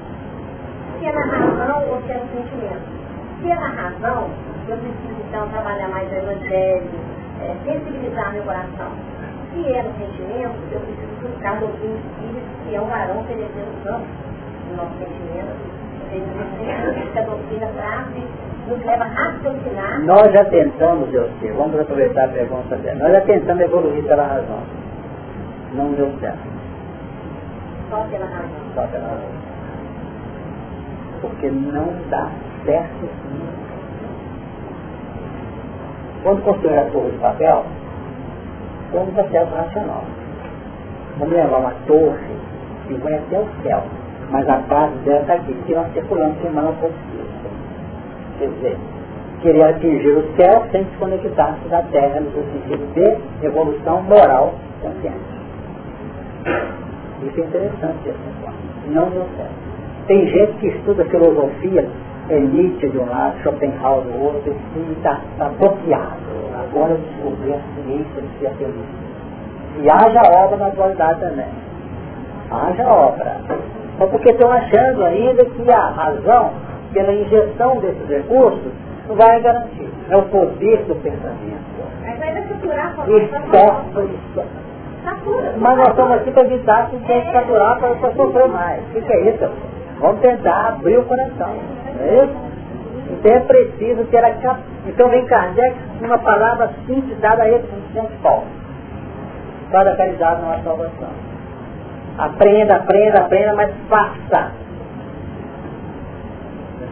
se é na razão ou se é no sentimento. Se é na razão, eu preciso então trabalhar mais o evangelho, é, sensibilizar meu coração se é no sentimento, eu preciso buscar doutrina espírita, que é um varão oferecendo o campo do nosso sentimento. Que a doutrina traz nos leva a raciocinar. Nós já tentamos, eu sei, vamos aproveitar a pergunta dela. Nós já tentamos evoluir pela razão. Não deu certo. Só pela razão. Só pela razão. Porque não dá certo Quando construir a torre de papel, como processo racional. Vamos levar uma torre e vai até o céu, mas a base dela está aqui, que nós circulamos semana positiva. Quer dizer, querer atingir o céu sem se conectar-se da Terra no sentido de evolução moral consciente. Isso é interessante, assim, não deu certo. Tem gente que estuda filosofia, é Nietzsche de um lado, Schopenhauer do outro, e está tá bloqueado agora eu descobri a ciência de ser feliz. E haja obra na atualidade também. Haja obra. Só porque estão achando ainda que a razão, pela injeção desses recursos, não vai garantir. É o poder do pensamento. E só isso. Mas nós estamos aqui para evitar que quem saturar para sofrer mais. O que é isso? Vamos tentar abrir o coração. Não é isso? Então é preciso ter a cap... Então vem Kardec uma palavra simples dada a ele por São Paulo. Para a caridade salvação. Aprenda, aprenda, aprenda, mas faça.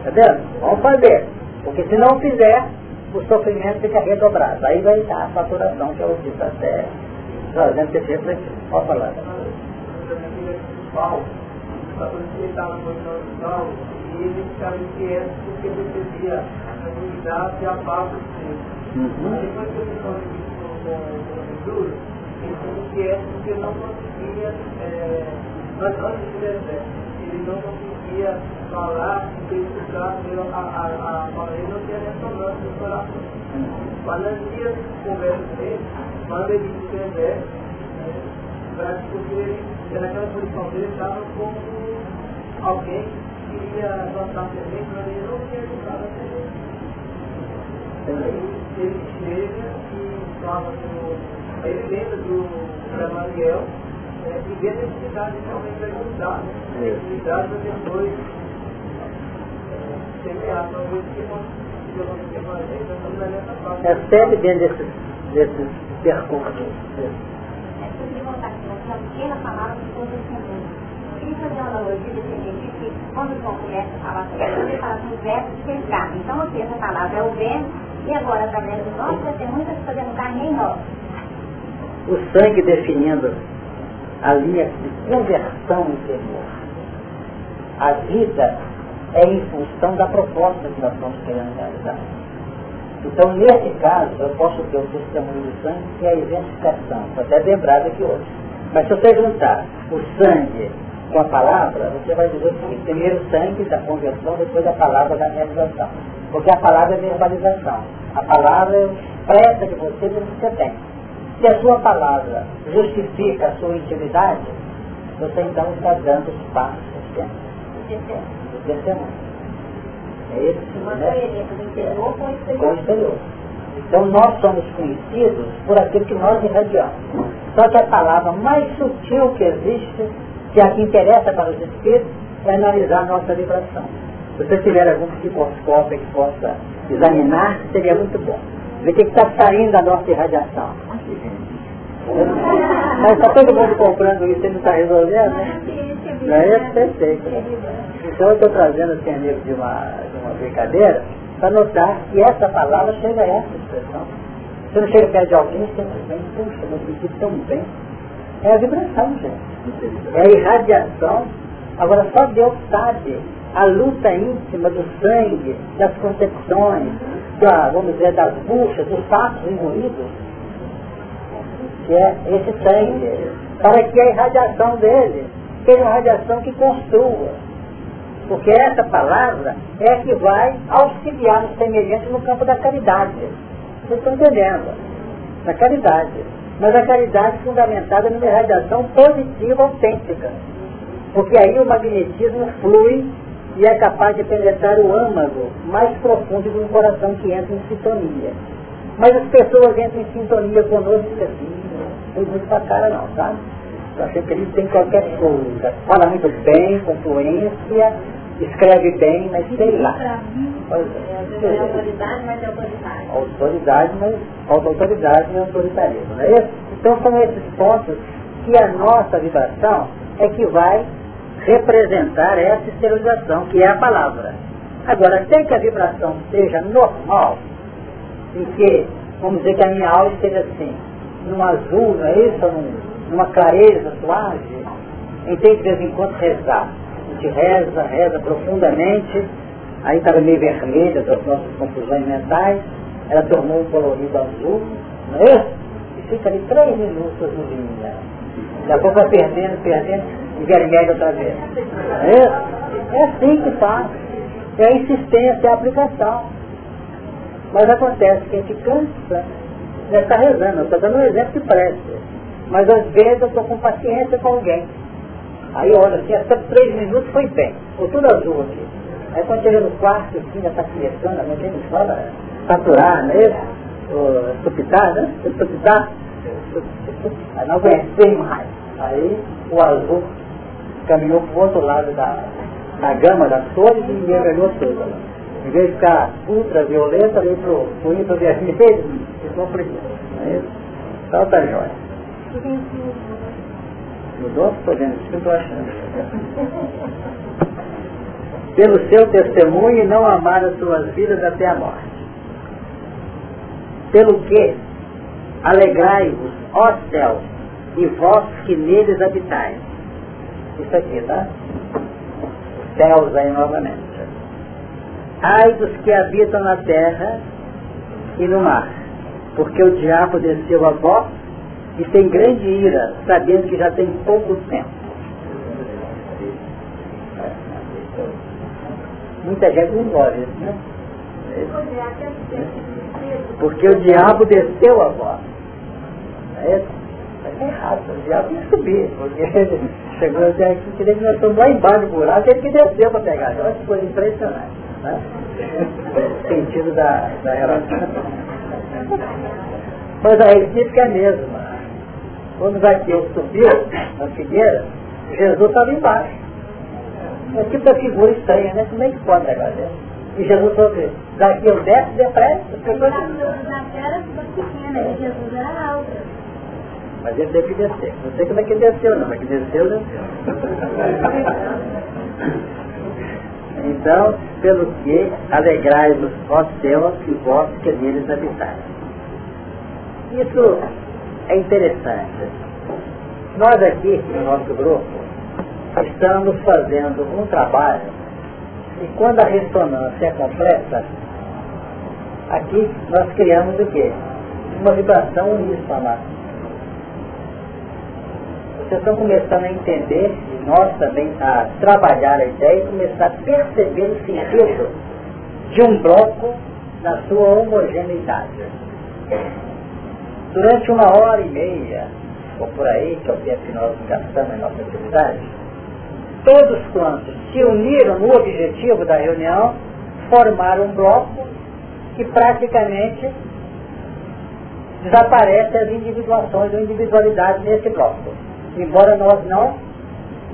Entendeu? Vamos fazer. Porque se não fizer, o sofrimento fica redobrado. Aí vai estar a faturação, que é que está certo. Trazendo esse refletido. Pode falar. Paulo, ele estava no e ele ficava inquieto porque percebia a unidade e a paz do. Uhum. Aí depois que ele isso com Jesus, ele ficou inquieto porque não conseguia, é, antes de deserto, ele não conseguia falar, identificar a, a, a palavra, ele não tinha ressonância no coração. Mas de conversa dele, quando ele se deserto, porque ele, naquela posição dele, estava como alguém queria plantar semente, mas ele não tinha ajudado a semente. Aí ele chega e fala com. Ele lembra do Gamaliel é, e vê a necessidade de realmente ajudar, né? A necessidade para depois semear. Então, isso que estamos nessa parte. É sempre dentro desses, desses percursos. Uma pequena palavra que todos entendemos. Eu queria fazer uma analogia de entender que quando o João começa a falar sobre isso, ele fala sobre o verbo cercar. Então, aqui, essa palavra é o verbo, e agora, através do nosso testemunho, está se fazendo carne em nós. O sangue definindo a linha de conversão interior. A vida é em função da proposta que nós estamos querendo realizar. Então, nesse caso, eu posso ter o testemunho do sangue, que é a identificação. Estou até lembrado aqui hoje. Mas se você juntar o sangue com a palavra, você vai dizer seguinte, primeiro o sangue da conversão, depois a palavra da realização. Porque a palavra é verbalização. A palavra expressa de você o que você tem. Se a sua palavra justifica a sua intimidade, você então está dando os passos do testemunho. É esse né? com o exterior. Então nós somos conhecidos por aquilo que nós irradiamos. Só que a palavra mais sutil que existe, que a que interessa para os espíritos, é analisar a nossa vibração. Se você tiver algum psicoscópio que possa examinar, seria muito bom. Ver o que está saindo da nossa irradiação. Mas está todo mundo comprando isso e não está resolvendo, né? Não é perfeito. Então eu estou trazendo assim a nível de uma, de uma brincadeira para notar que essa palavra chega a essa expressão. Você não chega perto de alguém e bem, puxa, eu senti tão bem. É a vibração, gente. É a irradiação. Agora só Deus sabe a luta íntima do sangue, das concepções, da, vamos dizer, das buchas, dos fatos engolidos, que é esse sangue, para que a irradiação dele seja uma radiação que construa. Porque essa palavra é que vai auxiliar os semelhantes no campo da caridade. Vocês estão entendendo? Na caridade. Mas a caridade fundamentada numa irradiação positiva, autêntica. Porque aí o magnetismo flui e é capaz de penetrar o âmago mais profundo de um coração que entra em sintonia. Mas as pessoas entram em sintonia conosco e assim, não foi muito pra cara não, sabe? Que ele tem qualquer coisa. Fala muito bem, com fluência, escreve bem, mas sei lá. Pois é. É autoridade, mas é autoritário. Autoridade, mas falta autoridade e autoritarismo, não é isso? Então são esses pontos que a nossa vibração é que vai representar essa esterilização, que é a palavra. Agora, até que a vibração seja normal, em que, vamos dizer que a minha aula esteja assim, num azul, não é isso? Num, numa clareza suave, em que de vez em quando rezar. A gente reza, reza profundamente, aí estava meio vermelha das nossas confusões mentais, ela tornou um colorido azul, não é? E fica ali três minutos azulinha. Daqui a pouco vai perdendo, perdendo, e vermelho outra vez. É, é assim que faz. É a insistência, é a aplicação. Mas acontece que a gente cansa, já está rezando, eu estou dando um exemplo que preste. Mas às vezes eu estou com paciência com alguém. Aí olha assim, até três minutos foi bem, ficou tudo azul aqui. Aí quando chega no quarto, assim, já está começando, a gente fala, saturar, né? Estupitar, né? Estupitar. Aí não aguentei mais. Aí o azul caminhou para o outro lado da, da gama das cores e envermelhou tudo. Em vez de ficar ultravioleta, veio para o infravermelho e ficou isso? Então tá jóia. Mudou? Estou vendo isso que eu estou achando. Pelo seu testemunho e não amar as suas vidas até a morte. Pelo que alegrai-vos, ó céus, e vós que neles habitais. Isso aqui, tá? Céus aí novamente. Ai dos que habitam na terra e no mar, porque o diabo desceu a vós e tem grande ira, sabendo que já tem pouco tempo. Muita gente não gosta disso, né? Porque o diabo desceu a vós. É é errado, o diabo que subir, porque [LAUGHS] ele chegou até aqui, que nós estamos lá embaixo do buraco, ele que desceu para pegar. Olha que coisa impressionante. Né? O [LAUGHS] sentido da, da relação. Mas a recíproca é a mesma. Quando Zaqueu subiu na figueira, Jesus estava embaixo. É tipo da figura estranha, né? Como é que pode negar dentro? E Jesus falou assim, Zaqueu desce depressa. Zaqueu era pequena e Jesus era alta. Mas ele teve que descer. Não sei como é que ele desceu, não, mas que desceu, desceu. [LAUGHS] então, pelo que alegrai-vos, ó céus, e vós que neles habitais. Isso é interessante. Nós aqui, no nosso grupo, estamos fazendo um trabalho e quando a ressonância é completa, aqui nós criamos o quê? Uma vibração uníssona. Vocês estão começando a entender, e nós também a trabalhar a ideia e começar a perceber o sentido de um bloco na sua homogeneidade. Durante uma hora e meia, ou por aí, que é o tempo que nós gastamos em nossa atividade, todos quantos se uniram no objetivo da reunião, formaram um bloco que praticamente desaparece as individuações ou individualidade nesse bloco, embora nós não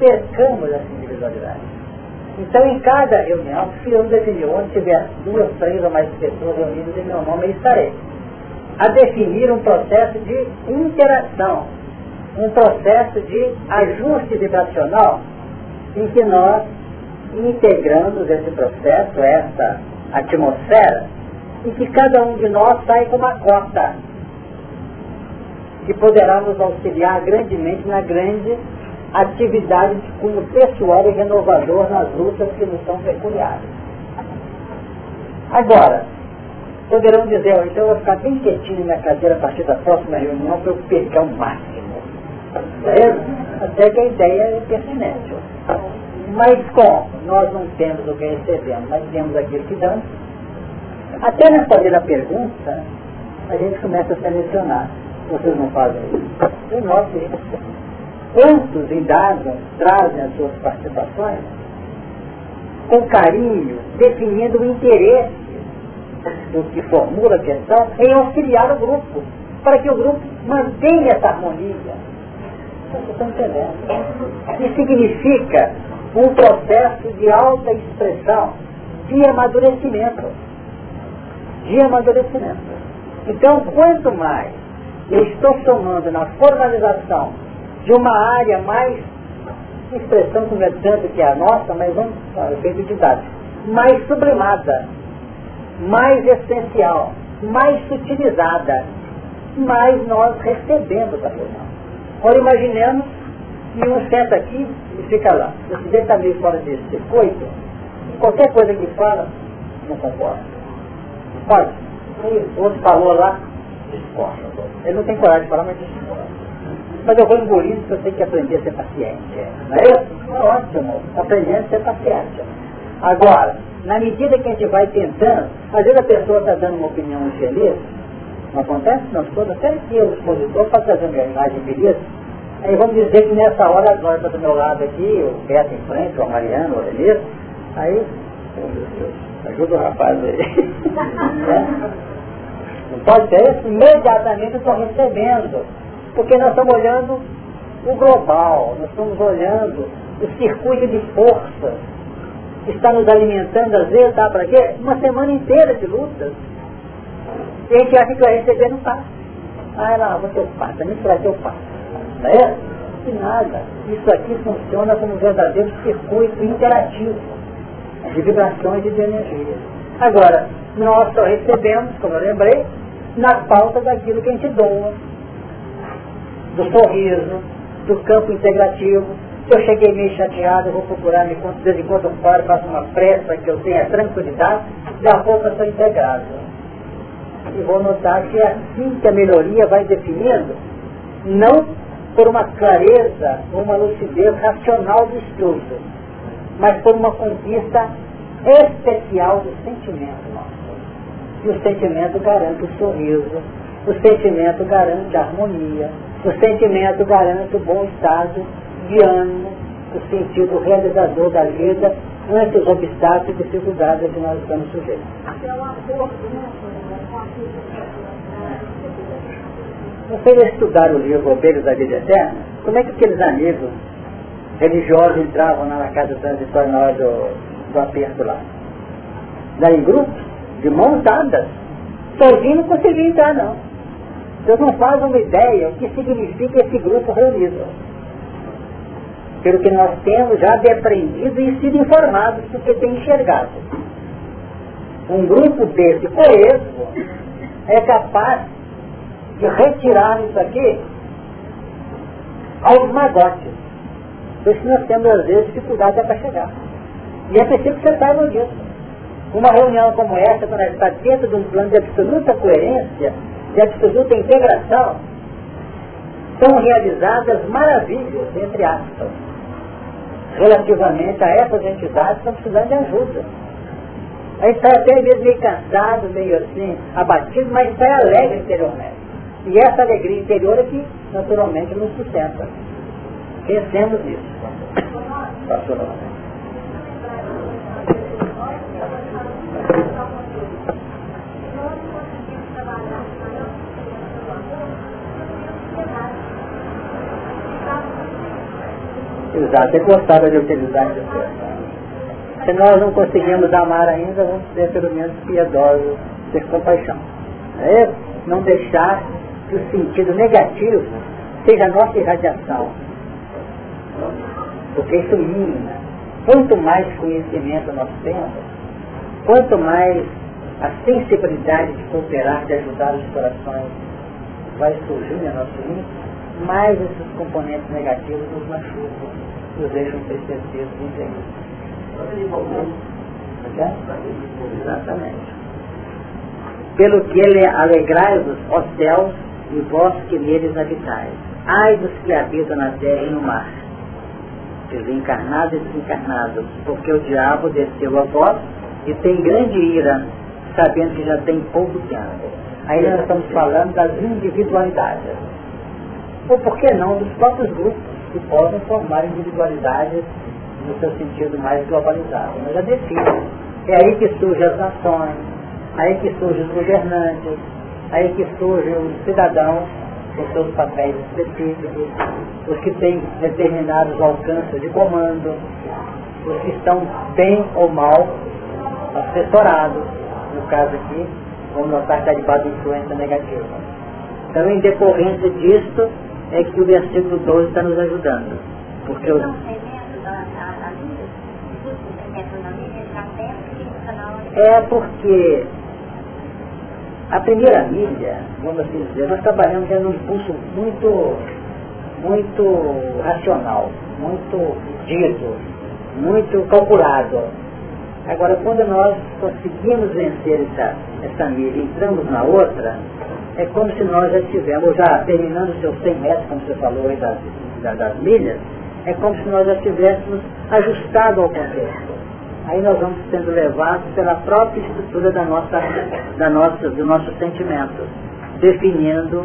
percamos essa individualidade. Então, em cada reunião, se eu definir onde tiver duas, três ou mais pessoas reunidas em meu nome, eu estarei a definir um processo de interação, um processo de ajuste vibracional em que nós integramos esse processo, essa atmosfera, e que cada um de nós sai com uma cota que poderá nos auxiliar grandemente na grande atividade de cunho pessoal e renovador nas lutas que nos são peculiares. Agora, poderão dizer, oh, então eu vou ficar bem quietinho na cadeira a partir da próxima reunião para eu pegar o máximo. É, até que a ideia é pertinente. Mas como nós não temos o que recebemos, mas temos aquilo que damos, até na fazer a pergunta, a gente começa a selecionar. Vocês não fazem isso? Noto isso. Quantos indagam, trazem as suas participações com carinho, definindo o interesse do que formula a questão em auxiliar o grupo, para que o grupo mantenha essa harmonia. Estão entendendo? Isso significa um processo de alta expressão, de amadurecimento. De amadurecimento. Então, quanto mais eu estou somando na formalização de uma área mais expressão como é tanto que é a nossa, mas vamos, efeito de dados, mais sublimada, mais essencial, mais sutilizada, mais nós recebemos a reunião. Ora, imaginemos que um senta aqui e fica lá. Se você está meio fora desse circuito, qualquer coisa que fala, não concorda. Pode. O outro falou lá, discorda. Ele não tem coragem de falar, mas discorda. Mas eu vou engolir porque eu tenho que aprender a ser paciente. Não é isso? Ótimo. Aprendendo a ser paciente. Agora, na medida que a gente vai tentando, às vezes a pessoa está dando uma opinião infeliz, não acontece? Nós todos, até que eu, expositor, para trazer uma imagem infeliz, aí vamos dizer que nessa hora agora está do meu lado aqui, o Beto em frente, o Mariano, o Denise, aí, ajuda o rapaz aí. [LAUGHS] Não pode ser isso? Imediatamente eu estou recebendo, porque nós estamos olhando o global, nós estamos olhando o circuito de forças está nos alimentando, às vezes, tá para quê? Uma semana inteira de lutas. E a gente acha que vai receber não passa. Ah, lá, vou ter o passo, também vai ter o passo. Não é? De nada. Isso aqui funciona como um verdadeiro circuito interativo de vibrações e de energia. Agora, nós só recebemos, como eu lembrei, na falta daquilo que a gente doa. Do sorriso, do campo integrativo, eu cheguei meio chateado, vou procurar, me de vez em quando eu paro, faço uma pressa que eu tenha tranquilidade, e a pouco eu sou integrado. E vou notar que é assim que a melhoria vai definindo, não por uma clareza, uma lucidez racional do estudo, mas por uma conquista especial do sentimento nosso. E o sentimento garante o sorriso, O sentimento garante a harmonia. O sentimento garante o bom estado de ânimo, o sentido realizador da vida ante os obstáculos e dificuldades que nós estamos sujeitos. Vocês estudaram o livro Ovelhas da Vida Eterna? Como é que aqueles amigos religiosos entravam na casa transitória na hora do, do aperto lá? Lá em grupo, de mãos dadas. Sozinho não conseguia entrar não. Vocês não fazem uma ideia o que significa esse grupo reunido pelo que nós temos já de aprendido e sido informados, porque tem enxergado. Um grupo desse coeso é capaz de retirar isso aqui aos magotes. Por isso nós temos, às vezes, dificuldade para chegar. E é preciso que você saiba disso. Uma reunião como essa, quando ela está dentro de um plano de absoluta coerência, de absoluta integração, são realizadas maravilhas, entre aspas relativamente a essas entidades estão precisando de ajuda. A gente está até mesmo meio cansado, meio assim, abatido, mas está alegre interiormente. E essa alegria interior é que naturalmente nos sustenta. Pensemos nisso. Pastor Exato, eu gostava de utilizar expressão. Se nós não conseguimos amar ainda, vamos ser pelo menos piedosos, ter compaixão. É não deixar que o sentido negativo seja a nossa irradiação. Porque isso mina. Quanto mais conhecimento nós temos, quanto mais a sensibilidade de cooperar, de ajudar os corações vai surgir na nossa mente, mais esses componentes negativos nos machucam, nos deixam entristecidos e infelizes. Exatamente. Pelo que ele alegrai-vos, ó céus, e vós que neles habitais. Ai dos que habitam na terra e no mar, desencarnados e desencarnados, porque o diabo desceu a vós e tem grande ira, sabendo que já tem pouco tempo. Aí nós estamos falando das individualidades ou por que não dos próprios grupos que podem formar individualidades no seu sentido mais globalizado. Mas já define. É aí que surgem as nações, aí que surgem os governantes, aí que surgem os cidadãos com seus papéis específicos, os que têm determinados alcances de comando, os que estão bem ou mal assessorados, no caso aqui, vamos notar que está debaixo de influência negativa. Então, em decorrência disto, é que o versículo 12 está nos ajudando. Porque o... É porque a primeira milha, vamos assim dizer, nós trabalhamos tendo um impulso muito, muito racional, muito dito, muito calculado. Agora, quando nós conseguimos vencer essa, essa milha e entramos na outra, é como se nós já estivéssemos, já terminando seus 100 metros, como você falou aí das, das milhas, é como se nós já estivéssemos ajustado ao contexto. Aí nós vamos sendo levados pela própria estrutura da nossa, da nossa, do nosso sentimento, definindo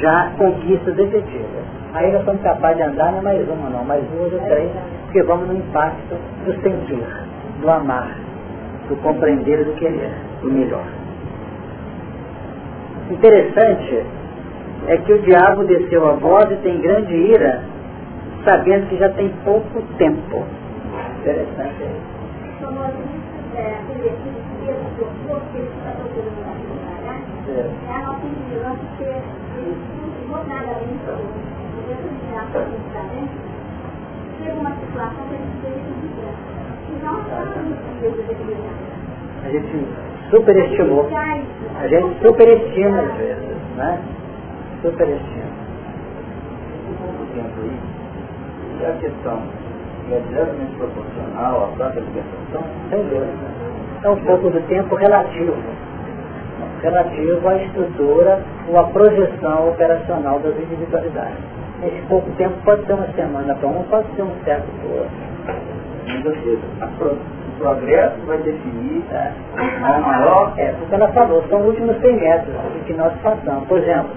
já conquistas efetivas. Aí nós somos capazes de andar, não é mais uma não, mais duas ou três, porque vamos no impacto do sentir, do amar, do compreender do querer, do melhor. Interessante é que o diabo desceu a voz e tem grande ira, sabendo que já tem pouco tempo. Interessante. É a gente superestimou. A gente superestima às vezes, né? Superestima. E a questão é diretamente proporcional à própria libertação? Sem dúvida. É um pouco do tempo relativo. Relativo à estrutura ou à projeção operacional das individualidades. Esse pouco tempo pode ser uma semana para um, pode ser um século para o outro. Progresso vai definir é, a maior. É, porque ela falou, são os últimos 100 metros que nós passamos. Por exemplo,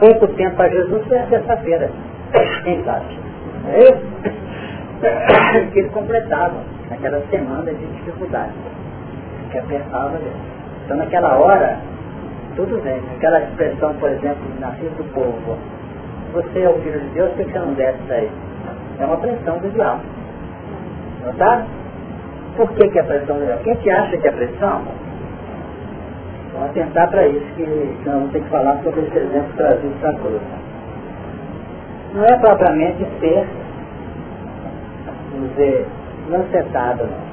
pouco tempo para Jesus foi a sexta-feira. Quem sabe? É? [COUGHS] Que ele completava naquela semana de dificuldade. Que apertava ele. Então naquela hora, tudo bem. Aquela expressão, por exemplo, nascido do povo. Você é o filho de Deus, por que você não desce daí? É uma pressão do diabo. Notaram? Por que, que é pressão do diabo? Quem que acha que é pressão? Vamos atentar para isso, que nós vamos ter que falar sobre esse exemplo trazido da cruz. Não é propriamente ser, vamos dizer, lancetado, não.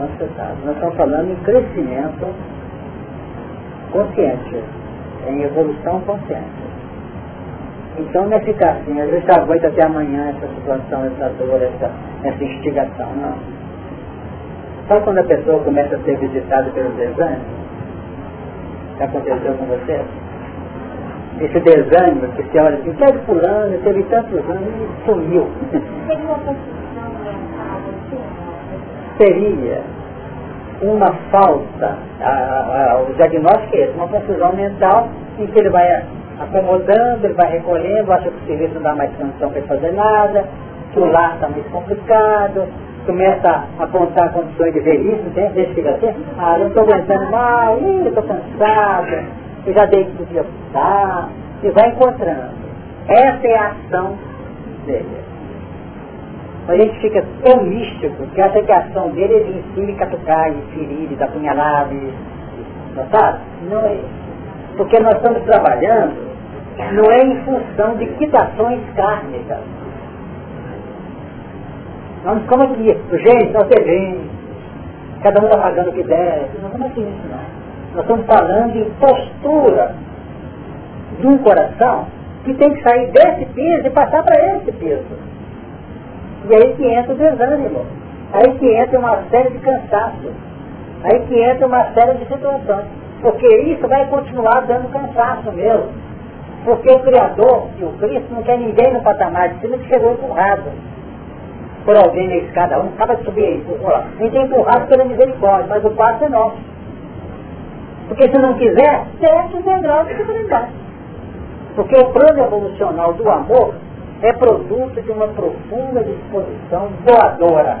Lancetado. Nós estamos falando em crescimento consciente, em evolução consciente. Então não é ficar assim, às vezes aguenta até amanhã essa situação, essa dor, essa, essa instigação, não. Sabe quando a pessoa começa a ser visitada pelos desânimos? Que aconteceu com você? Esse desânimo que você olha assim, que é fulano, teve tantos anos e sumiu. Seria uma falta, a, a, o diagnóstico é esse, uma confusão mental em que ele vai acomodando, ele vai recolhendo, acha que o serviço não dá mais condição para fazer nada, que o lar está muito complicado, começa a apontar condições de velhice, tem gente fica assim, ah, eu estou aguentando mal, eu estou cansado, eu já dei que podia dar, e vai encontrando. Essa é a ação dele. A gente fica tão místico que acha que a ação dele é de em cima e catucar, e ferir, e dar punhalada, e, não sabe? Não é isso. Porque nós estamos trabalhando, não é em função de quitações kármicas. Vamos como aqui, gente, nós devemos, cada um está pagando o que deve, não estamos assim isso não. Nós estamos falando em postura de um coração que tem que sair desse peso e passar para esse peso. E aí que entra o desânimo. Aí que entra uma série de cansaços. Aí que entra uma série de situações. Porque isso vai continuar dando cansaço mesmo. Porque o Criador e o Cristo não quer ninguém no patamar de cima que chegou empurrado por alguém na escada. Um acaba de subir aí, lá. É empurrado pela misericórdia, mas o passo é nosso. Porque se não quiser, desce os degraus de dificuldade. Porque o plano evolucional do amor é produto de uma profunda disposição doadora,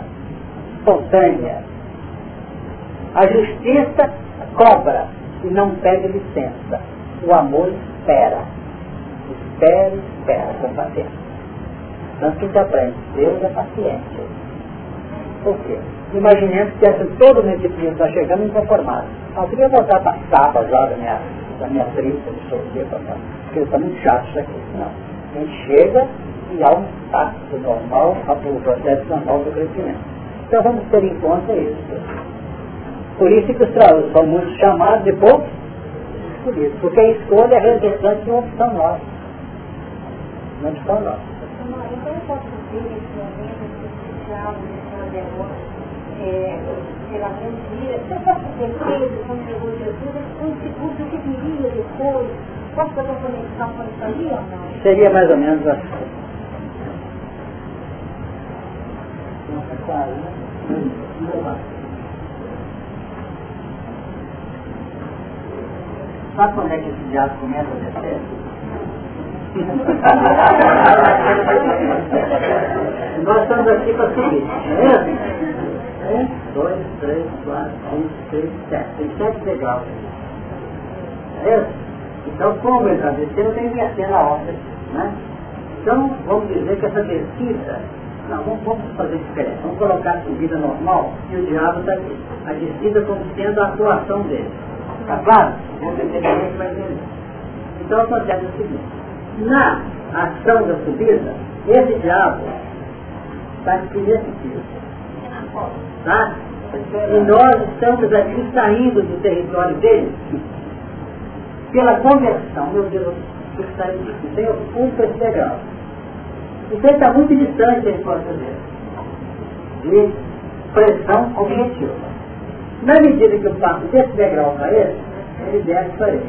espontânea. A justiça cobra, e não pede licença. O amor espera. Espera, espera com paciência. Tanto que se aprende, Deus é paciente. Por quê? Imaginemos que essa, todo o disciplina está chegando inconformado. Eu queria voltar para a saba já da minha, da minha trista, de sorrir, porque está muito chato isso aqui. Não. A gente chega e há um pacto normal, o processo normal do crescimento. Então vamos ter em conta isso. Por isso que os são muito chamados de poucos escolhidos, porque a escolha é resultante de uma opção nossa. Uma opção nossa. Seria mais ou menos assim. Sabe quando é que esse diabo começa a descer? [LAUGHS] Nós estamos aqui para subir, é Um, dois, três, quatro, cinco, seis, sete. Tem sete degraus. É isso? Então, como ele está descendo, tem que descer na ordem. Né? Então, vamos dizer que essa descida, não, vamos, vamos fazer diferente. Vamos colocar a subida normal e o diabo está aqui. A descida como sendo a atuação dele. Está claro? Então acontece o seguinte, na ação da subida, esse diabo está piso. Tá? E nós estamos aqui saindo do território dele pela conversão, meu Deus, que está aí, tem um percebeu. Você está muito distante da resposta dele. De pressão objetiva. Na medida que eu passo desse degrau para ele, ele desce para ele.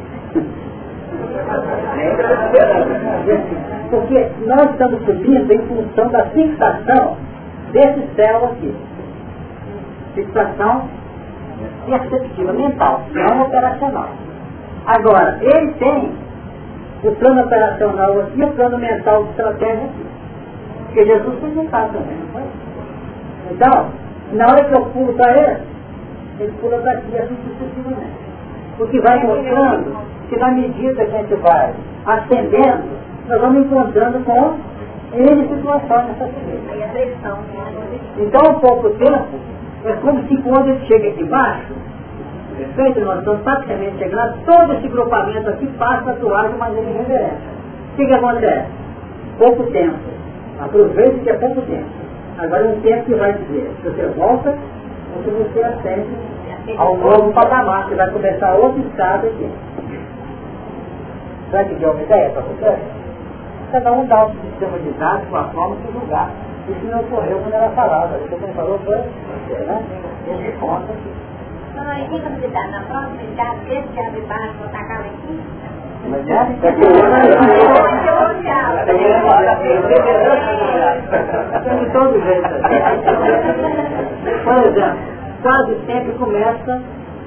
Porque nós estamos subindo em função da fixação desse céu aqui. Fixação perceptiva, mental, não operacional. Agora, ele tem o plano operacional aqui e o plano mental de estratégia aqui. Porque Jesus foi mental também, não foi? Então, na hora que eu pulo para ele, ele pula para aqui assim sucessivamente. O que vai mostrando que na medida que a gente vai ascendendo, nós vamos encontrando com N situações nessa vida. Então, há pouco tempo, é como se quando ele chega aqui embaixo, perfeito, nós estamos praticamente chegando, todo esse grupamento aqui passa a atuar de maneira irreverente. O que, que acontece? Pouco tempo. Aproveite que é pouco tempo. Agora é um tempo que vai dizer se você volta ou se você ascende ao novo patamar, que vai começar outro estado aqui. Será que deu uma ideia para você? Cada um dá um sistema de dados com a forma de julgar. Isso não ocorreu quando era falado. Isso que falou foi você, né? Ele conta Não, aí tem possibilidade. Na próxima idade, esse que abre baixo, botar a cara aqui. É. Por exemplo, quase sempre começa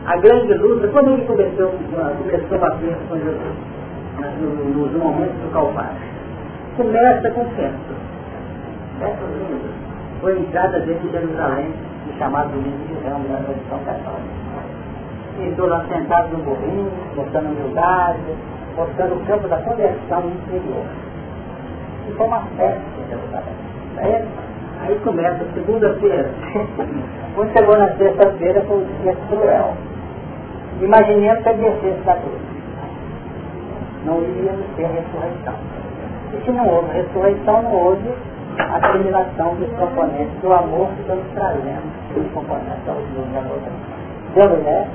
a grande luta, quando ele começou, a bater com Jesus, nos momentos do Calvário. Começa com Festo. Festo lindo. Foi a entrada dele de Jerusalém, chamado livro de Ramos, na tradição católica. E estou lá sentado no burrinho, mostrando humildade, mostrando o campo da conversão interior. E foi uma festa em Jerusalém. Aí, aí começa, segunda-feira. Quando chegou na sexta-feira, foi o dia cruel. Imaginemos que ele descesse da cruz. Não iríamos ter ressurreição. E se não houve ressurreição, não houve assimilação dos componentes do amor que estamos trazendo, dos componentes da outra. Deu né?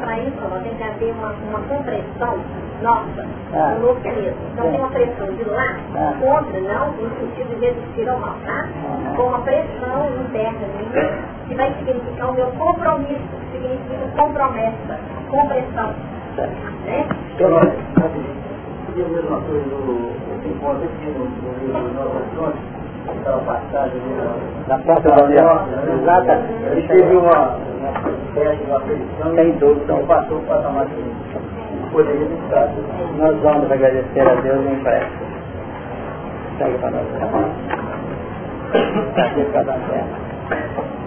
Para isso, nós temos que haver uma, uma compressão nossa, Ah. no organismo. Então tem uma pressão de lá, Ah. contra, não no sentido de resistir ao mal, tá? Ah. Com uma pressão interna minha, que vai significar o meu compromisso, que significa compromessa, compressão. Né? Podia ver uma coisa no que encontra aqui no livro de Nova aquela passagem ali na porta da minha exata, Ele teve uma, de uma aflição Sem dúvida. então passou o patamar que poderia estar. nós vamos agradecer a Deus em breve. Segue para nós. Cadê cada terra? A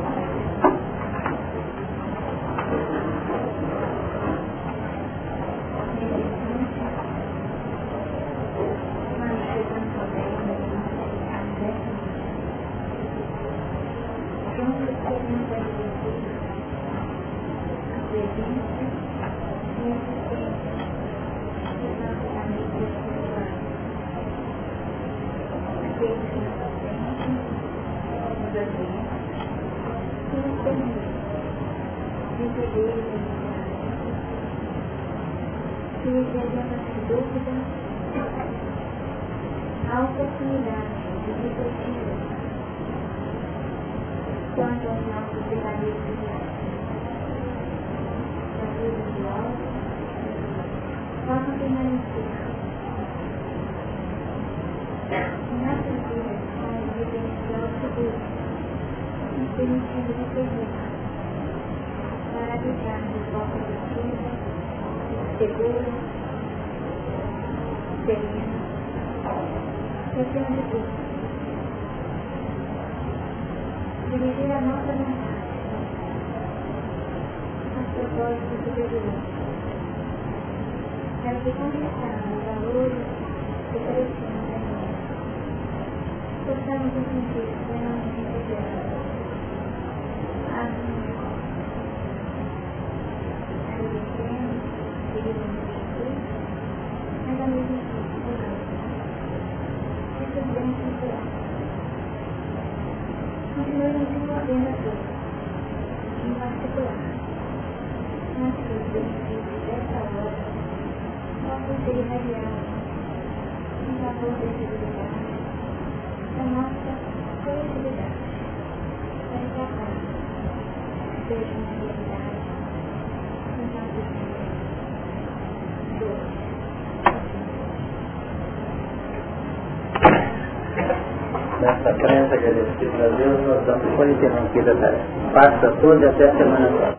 पूर्ण से मन